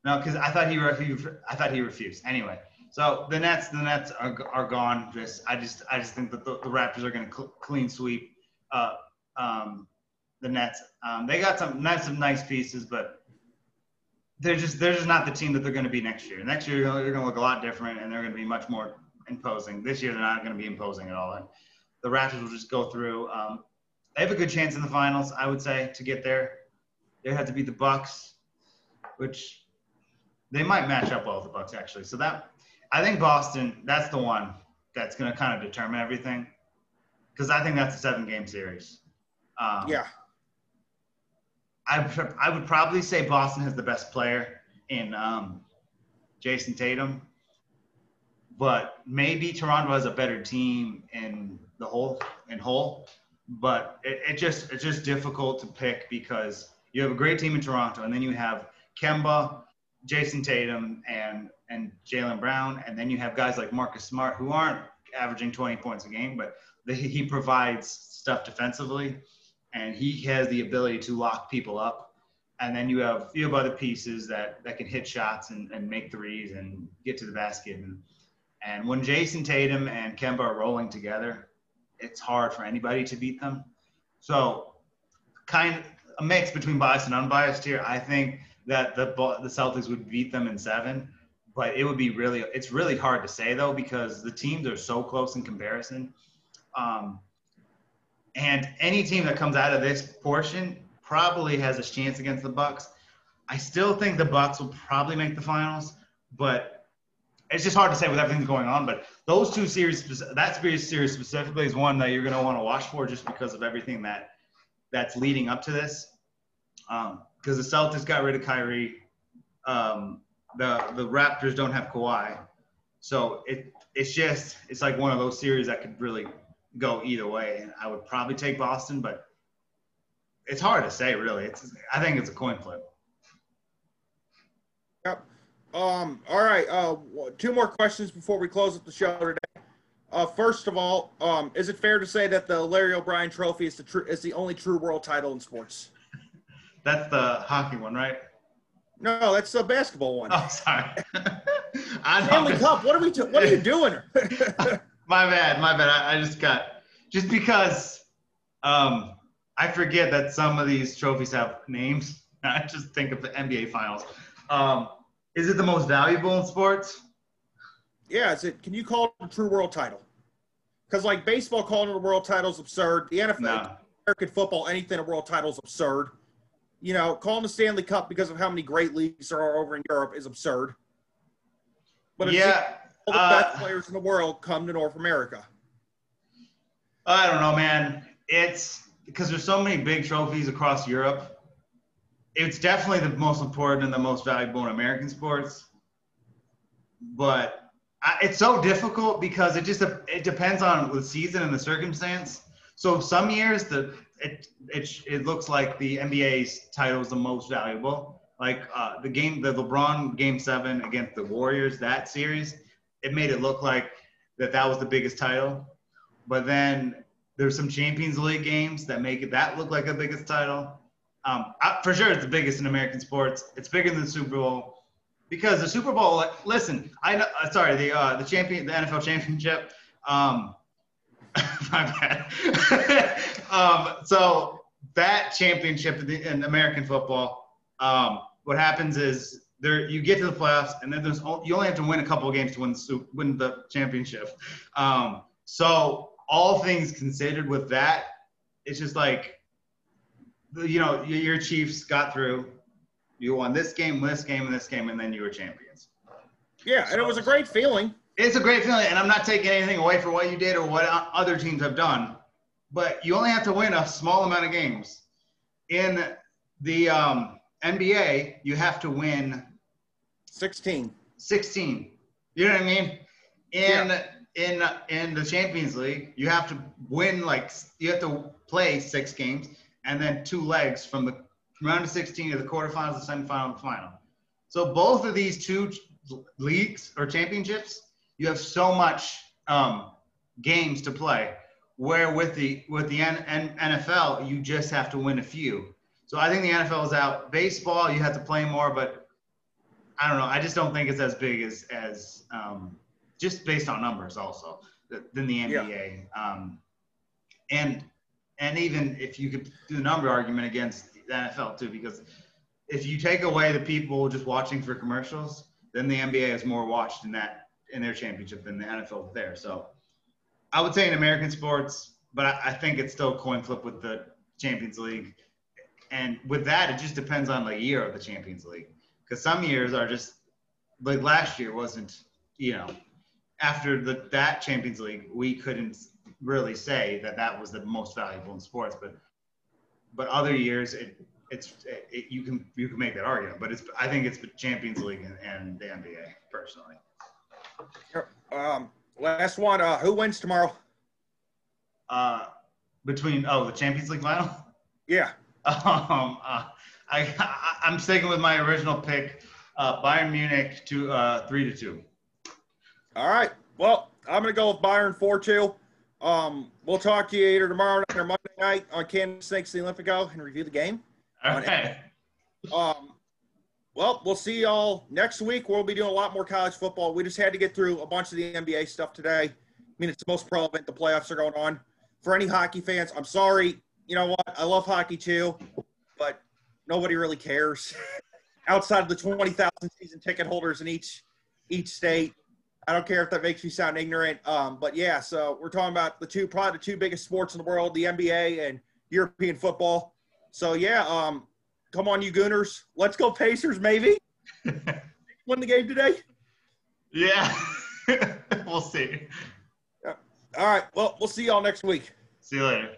No, because I thought he, re- he I thought he refused. Anyway, so the Nets, the Nets are, are gone. Just I just I just think that the, the Raptors are going to cl- clean sweep uh, um, the Nets. Um, they got some nice some nice pieces, but they're just they're just not the team that they're going to be next year. Next year they're going to look a lot different, and they're going to be much more imposing. This year they're not going to be imposing at all. And the Raptors will just go through. Um, they have a good chance in the finals, I would say, to get there. They have to beat the Bucks, which they might match up well with the Bucks actually. So that I think Boston, that's the one that's going to kind of determine everything, because I think that's a seven-game series. Um, Yeah. I I would probably say Boston has the best player in um, Jayson Tatum, but maybe Toronto has a better team in the whole in whole. But it, it just it's just difficult to pick because you have a great team in Toronto, and then you have Kemba, Jayson Tatum, and and Jaylen Brown, and then you have guys like Marcus Smart who aren't averaging 20 points a game, but they, he provides stuff defensively, and he has the ability to lock people up. And then you have you have other pieces that that can hit shots and, and make threes and get to the basket. And and when Jayson Tatum and Kemba are rolling together, it's hard for anybody to beat them. So kind of a mix between biased and unbiased here. I think that the the Celtics would beat them in seven, but it would be really it's really hard to say though because the teams are so close in comparison. Um, and any team that comes out of this portion probably has a chance against the Bucks. I still think the Bucks will probably make the finals, but it's just hard to say with everything going on. But those two series, that series specifically, is one that you're going to want to watch for just because of everything that that's leading up to this. Because um, the Celtics got rid of Kyrie, um, the the Raptors don't have Kawhi, so it it's just it's like one of those series that could really go either way. And I would probably take Boston, but it's hard to say really. It's I think it's a coin flip. Yep. Um, all right. Uh, two more questions before we close up the show today. Uh, first of all, um, is it fair to say that the Larry O'Brien Trophy is the tr- is the only true world title in sports? *laughs* That's the hockey one, right? No, that's the basketball one. Oh, sorry. *laughs* I Stanley Cup. What are we? Do- what are you doing? *laughs* my bad. My bad. I, I just got just because um, I forget that some of these trophies have names. *laughs* I just think of the NBA Finals. Um, is it the most valuable in sports? yeah. Is it? Can you call it a true world title? Because like baseball calling it a world title is absurd. The NFL, No. American football, anything a world title is absurd. You know, calling the Stanley Cup because of how many great leagues there are over in Europe is absurd. But yeah. All the uh, best players in the world come to North America. I don't know, man. It's because there's so many big trophies across Europe. It's definitely the most important and the most valuable in American sports. But I, it's so difficult because it just it depends on the season and the circumstance. So some years the it it it looks like the NBA's title is the most valuable. Like uh, the game, the LeBron Game Seven against the Warriors, that series, it made it look like that that was the biggest title. But then there's some Champions League games that make it that look like the biggest title. Um, I, for sure, it's the biggest in American sports. It's bigger than the Super Bowl because the Super Bowl. Listen, I know. uh, Sorry, the uh, the champion, the NFL championship. Um, *laughs* my bad. *laughs* um, so that championship in, the, in American football, um, what happens is there you get to the playoffs, and then there's you only have to win a couple of games to win the win the championship. Um, so all things considered, with that, it's just like you know your your Chiefs got through. You won this game, this game, and this game, and then you were champions. Yeah, and it was a great feeling. It's a great feeling, and I'm not taking anything away for what you did or what other teams have done, but you only have to win a small amount of games. In the um, NBA, you have to win 16. 16. You know what I mean? In in in the Champions League, you have to win like you have to play six games and then two legs from the from round of 16 to the quarterfinals, the semifinal, the final. So both of these two leagues or championships, you have so much um, games to play. Where with the with the N- N- NFL, you just have to win a few. So I think the NFL is out. Baseball, you have to play more, but I don't know. I just don't think it's as big as as um, just based on numbers also than the NBA. Um, and and even if you could do the number argument against the NFL too, because if you take away the people just watching for commercials, then the NBA is more watched in that in their championship than the NFL there. So I would say in American sports, but I, I think it's still coin flip with the Champions League. And with that, it just depends on the year of the Champions League. Because some years are just like last year wasn't, you know, after the that Champions League, we couldn't really say that that was the most valuable in sports. But but other years, it it's it, you can you can make that argument. But it's I think it's the Champions League and, and the NBA personally. Um, last one. Uh, who wins tomorrow? Uh, between oh the Champions League final. Yeah. Um, uh, I, I'm sticking with my original pick, uh, Bayern Munich to uh, three to two. All right. Well, I'm going to go with Bayern 4 2. Um, we'll talk to you either tomorrow night or Monday night on Kansas Snakes the Olympico and review the game. Okay. Um, well, we'll see y'all next week. We'll be doing a lot more college football. We just had to get through a bunch of the NBA stuff today. I mean, it's the most relevant. The playoffs are going on. For any hockey fans, I'm sorry. You know what? I love hockey too, but nobody really cares *laughs* outside of the 20,000 season ticket holders in each each state. I don't care if that makes me sound ignorant. Um, but yeah, so we're talking about the two, probably the two biggest sports in the world, the NBA and European football. So yeah, um, come on, you Gooners. Let's go Pacers, maybe. *laughs* Win the game today. Yeah. *laughs* we'll see. All right. Well, we'll see y'all next week. See you later.